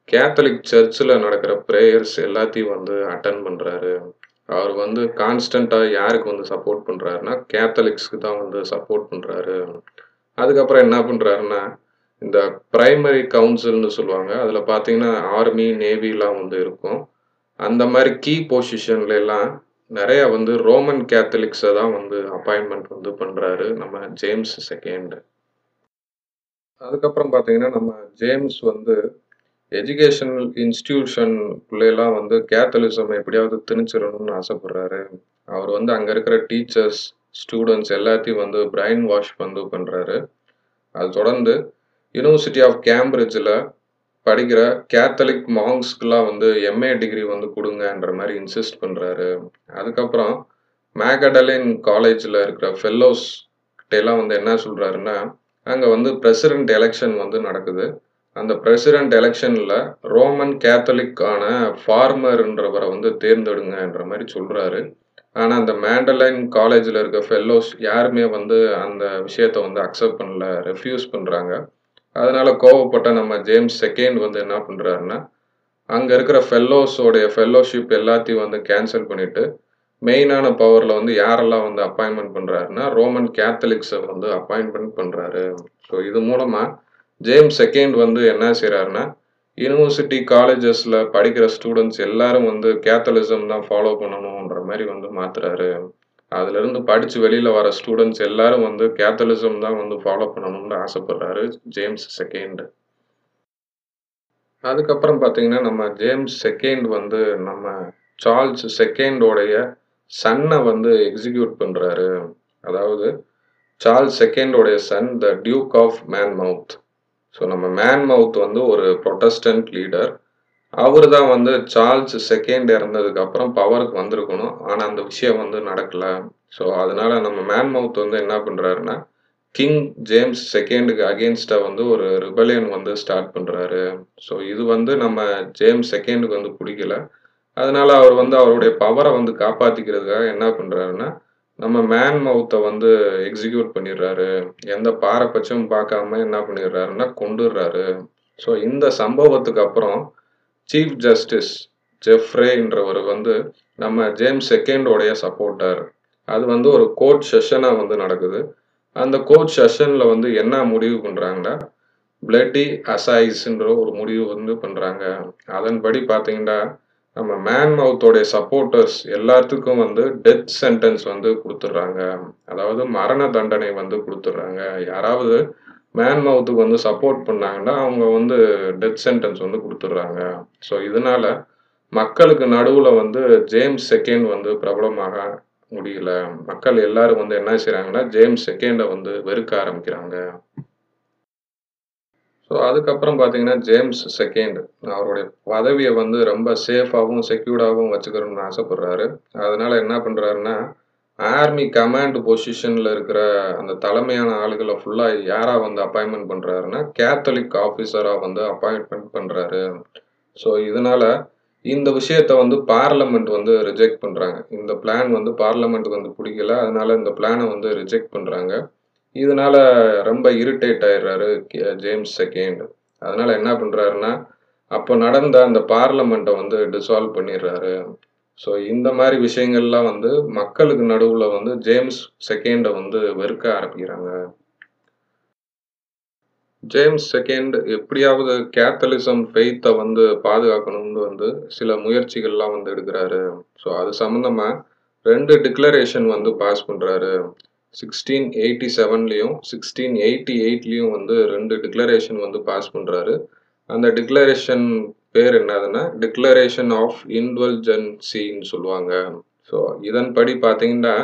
கேத்தலிக் சர்ச்சில் நடக்கிற ப்ரேயர்ஸ் எல்லாத்தையும் வந்து அட்டன் பண்ணுறாரு அவர் வந்து கான்ஸ்டண்ட்டாக யாருக்கு வந்து சப்போர்ட் பண்ணுறாருன்னா கேத்தலிக்ஸ்க்கு தான் வந்து சப்போர்ட் பண்ணுறாரு அதுக்கப்புறம் என்ன பண்ணுறாருன்னா இந்த பிரைமரி கவுன்சில்னு சொல்லுவாங்க அதில் பார்த்தீங்கன்னா ஆர்மி நேவிலாம் வந்து இருக்கும். அந்த மாதிரி கீ பொசிஷன்ல எல்லாம் நிறைய வந்து ரோமன் கேத்தலிக்ஸை தான் வந்து அப்பாயின்மெண்ட் வந்து பண்ணுறாரு நம்ம ஜேம்ஸ் செகண்ட் அதுக்கப்புறம் பார்த்தீங்கன்னா நம்ம ஜேம்ஸ் வந்து எஜுகேஷனல் இன்ஸ்டிடியூஷனுக்குள்ளெல்லாம் வந்து கேத்தலிசம் எப்படியாவது திணிச்சிடணும்னு ஆசைப்படுறாரு. அவர் வந்து அங்கே இருக்கிற டீச்சர்ஸ் ஸ்டூடெண்ட்ஸ் எல்லாத்தையும் வந்து பிரைன் வாஷ் வந்து பண்ணுறாரு அது தொடர்ந்து யூனிவர்சிட்டி ஆஃப் கேம்பிரிட்ஜில் படிக்கிற கேத்தலிக் மாங்ஸ்க்குலாம் வந்து எம்ஏ டிகிரி வந்து கொடுங்கன்ற மாதிரி இன்சிஸ்ட் பண்ணுறாரு அதுக்கப்புறம் மேகடலின் காலேஜில் இருக்கிற ஃபெல்லோஸ் கிட்டேலாம் வந்து என்ன சொல்கிறாருன்னா அங்கே வந்து பிரசிடென்ட் எலெக்ஷன் வந்து நடக்குது. அந்த பிரசிடென்ட் எலெக்ஷனில் ரோமன் கேத்தலிக்கான ஃபார்மர்ன்றவரை வந்து தேர்ந்தெடுங்கன்ற மாதிரி சொல்கிறாரு ஆனால் அந்த மேண்டலைன் காலேஜில் இருக்க ஃபெல்லோஸ் யாருமே வந்து அந்த விஷயத்த வந்து அக்செப்ட் பண்ணல ரெஃப்யூஸ் பண்ணுறாங்க அதனால கோவப்பட்ட நம்ம ஜேம்ஸ் செகண்ட் வந்து என்ன பண்ணுறாருன்னா அங்கே இருக்கிற ஃபெல்லோஸோடைய ஃபெல்லோஷிப் எல்லாத்தையும் வந்து கேன்சல் பண்ணிட்டு மெயினான பவரில் வந்து யாரெல்லாம் வந்து அப்பாயின்மெண்ட் பண்ணுறாருன்னா ரோமன் கேத்தலிக்ஸை வந்து அப்பாயின்மெண்ட் பண்ணுறாரு ஸோ இது மூலமாக ஜேம்ஸ் செகண்ட் வந்து என்ன செய்கிறாருன்னா யூனிவர்சிட்டி காலேஜஸில் படிக்கிற ஸ்டூடெண்ட்ஸ் எல்லாரும் வந்து கேத்தலிசம் தான் ஃபாலோ பண்ணணுன்ற மாதிரி வந்து மாற்றுறாரு அதுலேருந்து படித்து வெளியில் வர ஸ்டூடெண்ட்ஸ் எல்லாரும் வந்து கேத்தலிசம் தான் வந்து ஃபாலோ பண்ணணும்னு ஆசைப்படுறாரு ஜேம்ஸ் செகண்ட் அதுக்கப்புறம் பார்த்தீங்கன்னா நம்ம ஜேம்ஸ் செகண்ட் வந்து நம்ம சார்ல்ஸ் செகண்டோடைய சன்னை வந்து எக்ஸிக்யூட் பண்ணுறாரு அதாவது Charles செகண்டோடைய son the duke of Monmouth so நம்ம மேன் மவுத் வந்து ஒரு ப்ரொட்டஸ்டன்ட் லீடர் அவர் தான் வந்து சார்ல்ஸ் செகண்ட் இறந்ததுக்கு அப்புறம் பவருக்கு வந்திருக்கணும். ஆனால் அந்த விஷயம் வந்து நடக்கல. ஸோ அதனால நம்ம மேன் மவுத் வந்து என்ன பண்ணுறாருன்னா கிங் ஜேம்ஸ் செகண்டுக்கு அகேன்ஸ்டாக வந்து ஒரு ரிபலியன் வந்து ஸ்டார்ட் பண்ணுறாரு ஸோ இது வந்து நம்ம ஜேம்ஸ் செகண்டுக்கு வந்து பிடிக்கல. அதனால அவர் வந்து அவருடைய பவரை வந்து காப்பாற்றிக்கிறதுக்காக என்ன பண்ணுறாருன்னா நம்ம மேன் மவுத்தை வந்து எக்ஸிக்யூட் பண்ணிடுறாரு. எந்த பாரபட்சமும் பார்க்காம என்ன பண்ணிடுறாருன்னா கொண்டுடுறாரு. ஸோ இந்த சம்பவத்துக்கு அப்புறம் சீஃப் ஜஸ்டிஸ் ஜெஃப்ரேன்றவர் வந்து நம்ம ஜேம்ஸ் செகண்டோடைய சப்போர்ட்டர் அது வந்து ஒரு கோர்ட் செஷனாக வந்து நடக்குது. அந்த கோர்ட் செஷனில் வந்து என்ன முடிவு பண்ணுறாங்கன்னா பிளட்டி அசைஸ்ன்ற ஒரு முடிவு வந்து பண்ணுறாங்க அதன்படி பார்த்தீங்கன்னா நம்ம மேன் மவுத்தோடைய சப்போர்ட்டர்ஸ் எல்லாத்துக்கும் வந்து டெத் சென்டென்ஸ் வந்து கொடுத்துட்றாங்க. அதாவது மரண தண்டனை வந்து கொடுத்துட்றாங்க. யாராவது மேன் மவுத்துக்கு வந்து சப்போர்ட் பண்ணாங்கன்னா அவங்க வந்து டெத் சென்டென்ஸ் வந்து கொடுத்துட்றாங்க. ஸோ இதனால மக்களுக்கு நடுவில் வந்து ஜேம்ஸ் செகண்ட் வந்து பிரபலமாக முடியல. மக்கள் எல்லாரும் வந்து என்ன செய்கிறாங்கன்னா ஜேம்ஸ் செகண்டை வந்து வெறுக்க ஆரம்பிக்கிறாங்க. ஸோ அதுக்கப்புறம் பார்த்தீங்கன்னா ஜேம்ஸ் செகண்ட் அவருடைய பதவியை வந்து ரொம்ப சேஃபாகவும் செக்யூர்டாகவும் வச்சுக்கணும்னு ஆசைப்படுறாரு. அதனால என்ன பண்ணுறாருன்னா ஆர்மி கமாண்ட் பொசிஷனில் இருக்கிற அந்த தலைமையான ஆளுகளை ஃபுல்லாக யாராக வந்து அப்பாயின்மெண்ட் பண்ணுறாருன்னா கேத்தலிக் ஆஃபீஸராக வந்து அப்பாயின்மெண்ட் பண்ணுறாரு ஸோ இதனால் இந்த விஷயத்த வந்து பார்லமெண்ட் வந்து ரிஜெக்ட் பண்ணுறாங்க இந்த பிளான் வந்து பார்லமெண்ட்டுக்கு வந்து பிடிக்கல அதனால இந்த பிளானை வந்து ரிஜெக்ட் பண்ணுறாங்க இதனால ரொம்ப இரிட்டேட் ஆயிடுறாரு ஜேம்ஸ் செகண்ட். அதனால என்ன பண்ணுறாருன்னா அப்போ நடந்த அந்த பார்லமெண்ட்டை வந்து டிசால்வ் பண்ணிடுறாரு. ஸோ இந்த மாதிரி விஷயங்கள்லாம் வந்து மக்களுக்கு நடுவில் வந்து ஜேம்ஸ் செகண்டை வந்து வெறுக்க ஆரம்பிக்கிறாங்க. ஜேம்ஸ் செகண்ட் எப்படியாவது கேத்தலிசம் ஃபெய்த்தை வந்து பாதுகாக்கணும்னு வந்து சில முயற்சிகள்லாம் வந்து எடுக்கிறாரு. ஸோ அது சம்மந்தமாக ரெண்டு டிக்ளரேஷன் வந்து பாஸ் பண்ணுறாரு சிக்ஸ்டீன் எயிட்டி செவன்லேயும் சிக்ஸ்டீன் எயிட்டி எயிட்லேயும் வந்து ரெண்டு டிக்ளரேஷன் வந்து பாஸ் பண்ணுறாரு அந்த டிக்ளரேஷன் பேர் என்னதுன்னா, டிக்ளரேஷன் ஆஃப் இன்வல்ஜன்சின்னு சொல்லுவாங்க. ஸோ இதன்படி பார்த்தீங்கன்னா,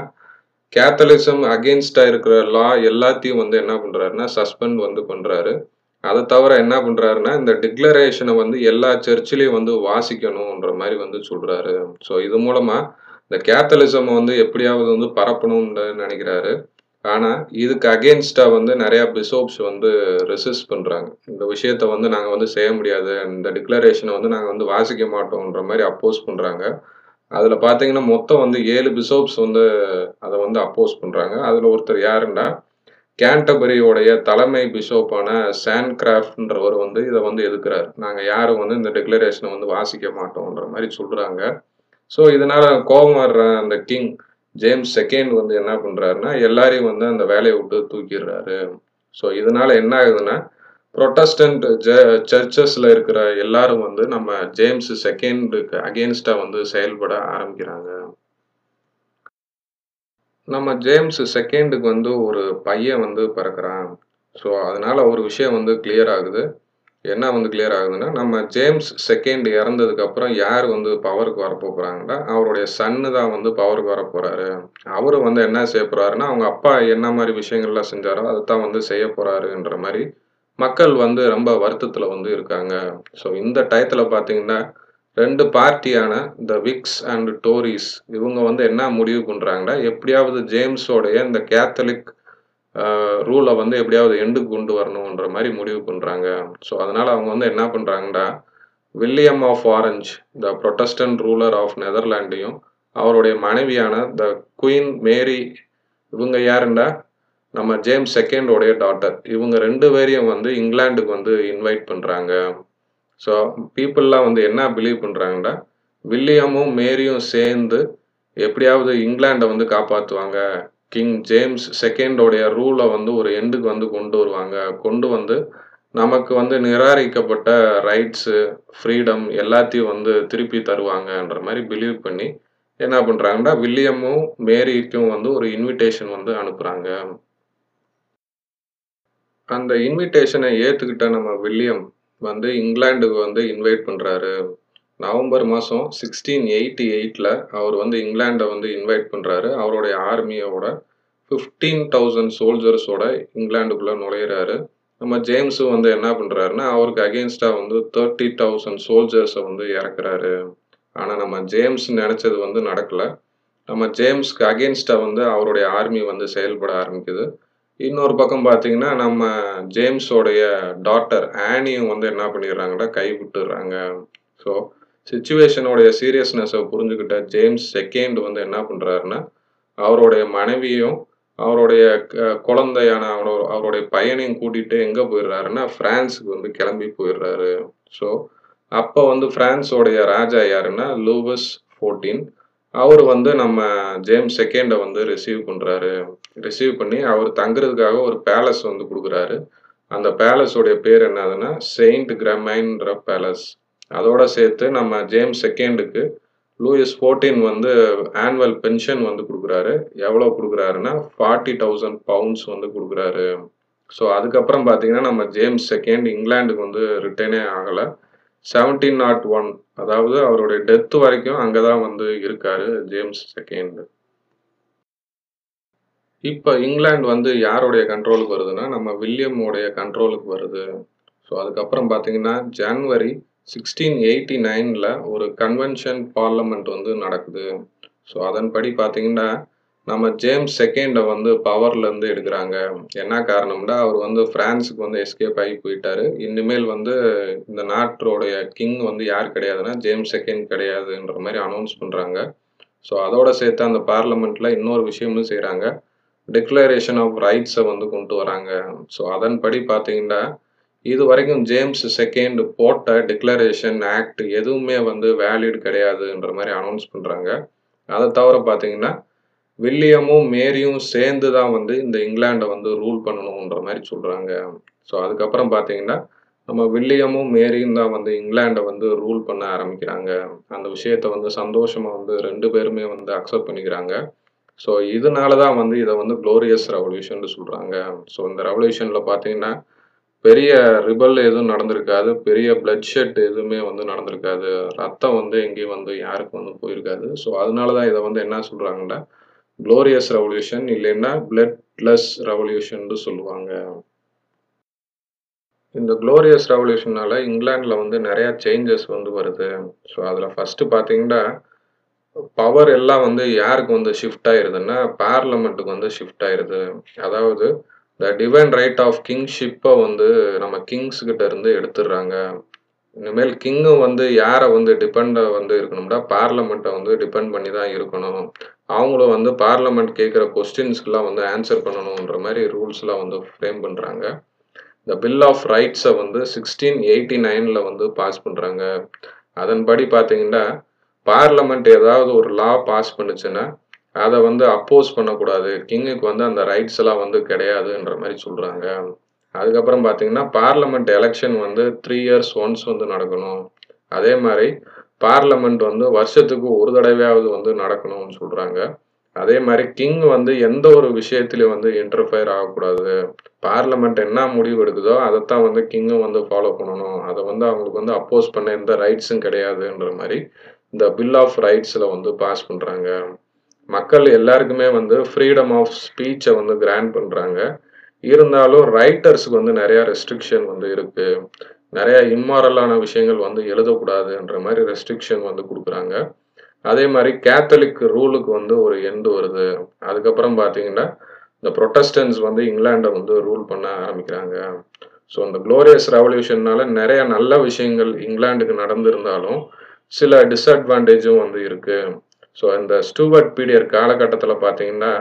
கேத்தலிசம் அகேன்ஸ்டாக இருக்கிற லா எல்லாத்தையும் வந்து என்ன பண்ணுறாருன்னா சஸ்பெண்ட் வந்து பண்ணுறாரு அதை தவிர என்ன பண்ணுறாருன்னா இந்த டிக்ளரேஷனை வந்து எல்லா சர்ச்சிலையும் வந்து வாசிக்கணுன்ற மாதிரி வந்து சொல்கிறாரு ஸோ இது மூலமாக இந்த கேத்தலிசம் வந்து எப்படியாவது வந்து பரப்பணும்னு நினைக்கிறாரு. ஆனால் இதுக்கு அகேன்ஸ்டாக வந்து நிறையா பிசோப்ஸ் வந்து ரெசிஸ்ட் பண்ணுறாங்க இந்த விஷயத்த வந்து நாங்கள் வந்து செய்ய முடியாது. இந்த டிக்ளரேஷனை வந்து நாங்கள் வந்து வாசிக்க மாட்டோன்ற மாதிரி அப்போஸ் பண்ணுறாங்க அதில் பார்த்தீங்கன்னா, மொத்தம் வந்து ஏழு பிசோப்ஸ் வந்து அதை வந்து அப்போஸ் பண்ணுறாங்க அதில் ஒருத்தர் யாருன்னா, கேண்டபரியோடைய தலைமை பிஷப்பான சான்கிராஃப்ட்ன்றவர் வந்து இதை வந்து எதுக்குறாரு நாங்கள் யாரும் வந்து இந்த டிக்ளரேஷனை வந்து வாசிக்க மாட்டோம்ன்ற மாதிரி சொல்கிறாங்க ஸோ இதனால் கோபம் வர்ற அந்த கிங் ஜேம்ஸ் செகண்ட் வந்து என்ன பண்றாருன்னா, எல்லாரையும் வந்து அந்த வேலையை விட்டு தூக்கிடுறாரு ஸோ இதனால என்ன ஆகுதுன்னா, ப்ரொட்டஸ்டன்ட் ஜ சர்ச்சஸ்ல இருக்கிற எல்லாரும் வந்து நம்ம ஜேம்ஸ் செகண்டுக்கு அகேன்ஸ்டாக வந்து செயல்பட ஆரம்பிக்கிறாங்க. நம்ம ஜேம்ஸ் செகண்டுக்கு வந்து ஒரு பையன் வந்து பிறக்கிறான் ஸோ அதனால ஒரு விஷயம் வந்து கிளியர் ஆகுது. என்ன வந்து கிளியர் ஆகுதுன்னா, நம்ம ஜேம்ஸ் செகண்ட் இறந்ததுக்கப்புறம் யார் வந்து பவருக்கு வரப்போகிறாங்கன்னா அவருடைய சன்னு தான் வந்து பவருக்கு வர போகிறாரு அவர் வந்து என்ன செய்ய போகிறாருன்னா அவங்க அப்பா என்ன மாதிரி விஷயங்கள்லாம் செஞ்சாரோ, அதை தான் வந்து செய்ய போகிறாருன்ற மாதிரி மக்கள் வந்து ரொம்ப வருத்தத்தில் வந்து இருக்காங்க. ஸோ இந்த டயத்தில் பார்த்தீங்கன்னா, ரெண்டு பார்ட்டியான த விக்ஸ் அண்ட் டோரிஸ் இவங்க வந்து என்ன முடிவு பண்ணுறாங்கன்னா எப்படியாவது ஜேம்ஸோடைய இந்த கேத்தலிக் ரூலை வந்து எப்படியாவது எண்டுக்கு கொண்டு வரணுன்ற மாதிரி முடிவு பண்ணுறாங்க ஸோ அதனால் அவங்க வந்து என்ன பண்ணுறாங்கன்னா William of Orange the Protestant ruler of நெதர்லாண்டையும், அவருடைய மனைவியான த குயின் மேரி இவங்க யாருன்னா, நம்ம ஜேம்ஸ் செகண்டோடைய டாட்டர். இவங்க ரெண்டு பேரையும் வந்து இங்கிலாந்துக்கு வந்து இன்வைட் பண்ணுறாங்க ஸோ பீப்புளெலாம் வந்து என்ன பிலீவ் பண்ணுறாங்கன்னா வில்லியமும், மேரியும் சேர்ந்து எப்படியாவது இங்கிலாண்டை வந்து காப்பாற்றுவாங்க கிங் ஜேம்ஸ் செகண்டோடைய ரூலை வந்து ஒரு எண்டுக்கு வந்து கொண்டு வருவாங்க. கொண்டு வந்து நமக்கு வந்து நிராகரிக்கப்பட்ட ரைட்ஸு, ஃப்ரீடம் எல்லாத்தையும் வந்து திருப்பி தருவாங்கன்ற மாதிரி பிலீவ் பண்ணி என்ன பண்ணுறாங்கன்னா வில்லியமும், மேரிக்கும் வந்து ஒரு இன்விடேஷன் வந்து அனுப்புகிறாங்க அந்த இன்விடேஷனை ஏற்றுக்கிட்ட நம்ம வில்லியம் வந்து இங்கிலாண்டுக்கு வந்து இன்வைட் பண்ணுறாரு நவம்பர் மாதம் சிக்ஸ்டீன் எயிட்டி எயிட்டில் அவர் வந்து இங்கிலாண்டை வந்து இன்வைட் பண்ணுறாரு அவருடைய ஆர்மியோட 15,000 சோல்ஜர்ஸோட இங்கிலாண்டுக்குள்ளே நுழையிறாரு. நம்ம ஜேம்ஸும் வந்து என்ன பண்ணுறாருன்னா அவருக்கு அகெயின்ஸ்ட்டா வந்து தேர்ட்டி தௌசண்ட் சோல்ஜர்ஸை வந்து இறக்குறாரு. ஆனால் நம்ம ஜேம்ஸ் நினச்சது வந்து நடக்கல. நம்ம ஜேம்ஸ்க்கு அகெயின்ஸ்ட்டா வந்து அவருடைய ஆர்மி வந்து செயல்பட ஆரம்பிக்குது. இன்னொரு பக்கம் பார்த்தீங்கன்னா, நம்ம ஜேம்ஸோடைய டாட்டர் ஆனியும் வந்து என்ன பண்ணிடுறாங்கன்னா, கைவிட்டுர்றாங்க. ஸோ சுச்சுவேஷனுடைய சீரியஸ்னஸை புரிஞ்சுக்கிட்ட ஜேம்ஸ் செகண்ட் வந்து என்ன பண்ணுறாருன்னா அவருடைய மனைவியும், அவருடைய க குழந்தையான அவரோட அவருடைய பையனையும் கூட்டிகிட்டு எங்கே போயிடுறாருன்னா ஃப்ரான்ஸுக்கு வந்து கிளம்பி போயிடுறாரு. ஸோ அப்போ வந்து ஃப்ரான்ஸோடைய ராஜா யாருன்னா, லூவஸ் ஃபோர்டீன். அவர் வந்து நம்ம ஜேம்ஸ் செகண்டை வந்து ரிசீவ் பண்ணுறாரு ரிசீவ் பண்ணி அவர் தங்குறதுக்காக ஒரு பேலஸ் வந்து கொடுக்குறாரு. அந்த பேலஸோடைய பேர் என்னதுன்னா, செயிண்ட் கிரமைன்ற பேலஸ். அதோடு சேர்த்து நம்ம ஜேம்ஸ் செகண்டுக்கு லூயிஸ் 14 வந்து ஆனுவல் பென்ஷன் வந்து கொடுக்குறாரு. எவ்வளோ கொடுக்குறாருன்னா ஃபார்ட்டி தௌசண்ட் பவுண்ட்ஸ் வந்து கொடுக்குறாரு. ஸோ அதுக்கப்புறம் பார்த்தீங்கன்னா, நம்ம ஜேம்ஸ் செகண்ட் இங்கிலாந்துக்கு வந்து ரிட்டர்னே ஆகலை. செவென்டீன் நாட் ஒன் அதாவது அவருடைய டெத் வரைக்கும் அங்கே தான் வந்து இருக்காரு ஜேம்ஸ் செகண்டு. இப்போ இங்கிலாந்து வந்து யாருடைய கண்ட்ரோலுக்கு வருதுன்னா, நம்ம வில்லியமுடைய கண்ட்ரோலுக்கு வருது. ஸோ அதுக்கப்புறம் பார்த்தீங்கன்னா, ஜன்வரி 1689ல ஒரு கன்வென்ஷன் பார்லமெண்ட் வந்து நடக்குது. ஸோ அதன்படி பார்த்தீங்கன்னா, நம்ம ஜேம்ஸ் செகண்டை வந்து பவர்லேருந்து எடுக்கிறாங்க. என்ன காரணம்னா அவர் வந்து ஃப்ரான்ஸுக்கு வந்து எஸ்கேப் ஆகி போயிட்டாரு. இனிமேல் வந்து இந்த நாட்டோடைய கிங் வந்து யார் கிடையாதுன்னா ஜேம்ஸ் செகண்ட் கிடையாதுன்ற மாதிரி அனௌன்ஸ் பண்ணுறாங்க ஸோ அதோட சேர்த்து அந்த பார்லமெண்ட்டில் இன்னொரு விஷயமும் செய்கிறாங்க டிக்ளரேஷன் ஆஃப் ரைட்ஸை வந்து கொண்டு வராங்க. ஸோ அதன்படி பார்த்தீங்கன்னா இது வரைக்கும் ஜேம்ஸ் செகண்ட் போட்ட டிக்ளரேஷன் ஆக்ட் எதுவுமே வந்து வேலிட் கிடையாதுன்ற மாதிரி அனௌன்ஸ் பண்ணுறாங்க அதை தவிர பார்த்தீங்கன்னா வில்லியமும் மேரியும் சேர்ந்து தான் வந்து இந்த இங்கிலாண்டை வந்து ரூல் பண்ணணுன்ற மாதிரி சொல்கிறாங்க ஸோ அதுக்கப்புறம் பார்த்தீங்கன்னா நம்ம வில்லியமும் மேரியும் தான் வந்து இங்கிலாண்டை வந்து ரூல் பண்ண ஆரம்பிக்கிறாங்க. அந்த விஷயத்த வந்து சந்தோஷமாக வந்து ரெண்டு பேருமே வந்து அக்செப்ட் பண்ணிக்கிறாங்க. ஸோ இதனால தான் வந்து இதை வந்து க்ளோரியஸ் ரெவல்யூஷன் சொல்கிறாங்க ஸோ இந்த ரெவல்யூஷனில் பார்த்தீங்கன்னா பெரிய ரிபல் எதுவும் நடந்திருக்காது. பெரிய பிளட் ஷெட் எதுவுமே வந்து நடந்திருக்காது. ரத்தம் வந்து எங்கேயும் வந்து யாருக்கும் வந்து போயிருக்காது. ஸோ அதனால தான் இதை வந்து என்ன சொல்கிறாங்கன்னா குளோரியஸ் ரெவல்யூஷன் இல்லைன்னா பிளட்லெஸ் ரெவல்யூஷன் சொல்லுவாங்க. இந்த குளோரியஸ் ரெவல்யூஷனால இங்கிலாண்டில் வந்து நிறைய சேஞ்சஸ் வந்து வருது. ஸோ அதில் ஃபஸ்ட்டு பார்த்தீங்கன்னா பவர் எல்லாம் வந்து யாருக்கு வந்து ஷிஃப்ட் ஆயிருதுன்னா பார்லமெண்ட்டுக்கு வந்து ஷிஃப்ட் ஆயிருது. அதாவது த டிவைன் ரைட் ஆஃப் கிங்ஷிப்பை வந்து நம்ம கிங்ஸ்கிட்ட இருந்து எடுத்துடுறாங்க. இனிமேல் கிங்கும் வந்து யாரை வந்து டிபெண்ட் வந்து இருக்கணும்னா பார்லமெண்ட்டை வந்து டிபெண்ட் பண்ணி தான் இருக்கணும். அவங்களும் வந்து பார்லமெண்ட் கேட்குற கொஸ்டின்ஸ்க்கெலாம் வந்து ஆன்சர் பண்ணணுன்ற மாதிரி ரூல்ஸ்லாம் வந்து ஃப்ரேம் பண்ணுறாங்க இந்த பில் ஆஃப் ரைட்ஸை வந்து சிக்ஸ்டீன் எயிட்டி நைனில் வந்து பாஸ் பண்ணுறாங்க அதன்படி பார்த்தீங்கன்னா பார்லமெண்ட் ஏதாவது ஒரு லா பாஸ் பண்ணுச்சுன்னா அதை வந்து அப்போஸ் பண்ணக்கூடாது. கிங்குக்கு வந்து அந்த ரைட்ஸ் எல்லாம் வந்து கிடையாதுன்ற மாதிரி சொல்கிறாங்க அதுக்கப்புறம் பார்த்தீங்கன்னா பார்லமெண்ட் எலெக்ஷன் வந்து த்ரீ இயர்ஸ் ஒன்ஸ் வந்து நடக்கணும். அதே மாதிரி பார்லமெண்ட் வந்து வருஷத்துக்கு ஒரு தடவையாவது வந்து நடக்கணும்னு சொல்கிறாங்க அதே மாதிரி கிங் வந்து எந்த ஒரு விஷயத்திலையும் வந்து இன்டர்ஃபயர் ஆகக்கூடாது. பார்லமெண்ட் என்ன முடிவு எடுக்குதோ அதைத்தான் வந்து கிங்கும் வந்து ஃபாலோ பண்ணணும். அதை வந்து அவங்களுக்கு வந்து அப்போஸ் பண்ண எந்த ரைட்ஸும் கிடையாதுன்ற மாதிரி இந்த பில் ஆஃப் ரைட்ஸில் வந்து பாஸ் பண்ணுறாங்க மக்கள் எல்லாருக்குமே வந்து ஃப்ரீடம் ஆஃப் ஸ்பீச்சை வந்து கிராண்ட் பண்ணுறாங்க இருந்தாலும் ரைட்டர்ஸுக்கு வந்து நிறையா ரெஸ்ட்ரிக்ஷன் வந்து இருக்குது நிறையா இம்மாரலான விஷயங்கள் வந்து எழுதக்கூடாதுன்ற மாதிரி ரெஸ்ட்ரிக்ஷன் வந்து கொடுக்குறாங்க. அதே மாதிரி கேத்தலிக் ரூலுக்கு வந்து ஒரு எண்டு வருது. அதுக்கப்புறம் பார்த்தீங்கன்னா இந்த ப்ரொட்டஸ்டன்ஸ் வந்து இங்கிலாண்டை வந்து ரூல் பண்ண ஆரம்பிக்கிறாங்க. ஸோ இந்த குளோரியஸ் ரெவல்யூஷன்னால நிறைய நல்ல விஷயங்கள் இங்கிலாந்துக்கு நடந்திருந்தாலும் சில டிஸ்அட்வான்டேஜும் வந்து இருக்குது ஸோ இந்த ஸ்டூவர்ட் பீரியட் காலகட்டத்தில் பார்த்தீங்கன்னா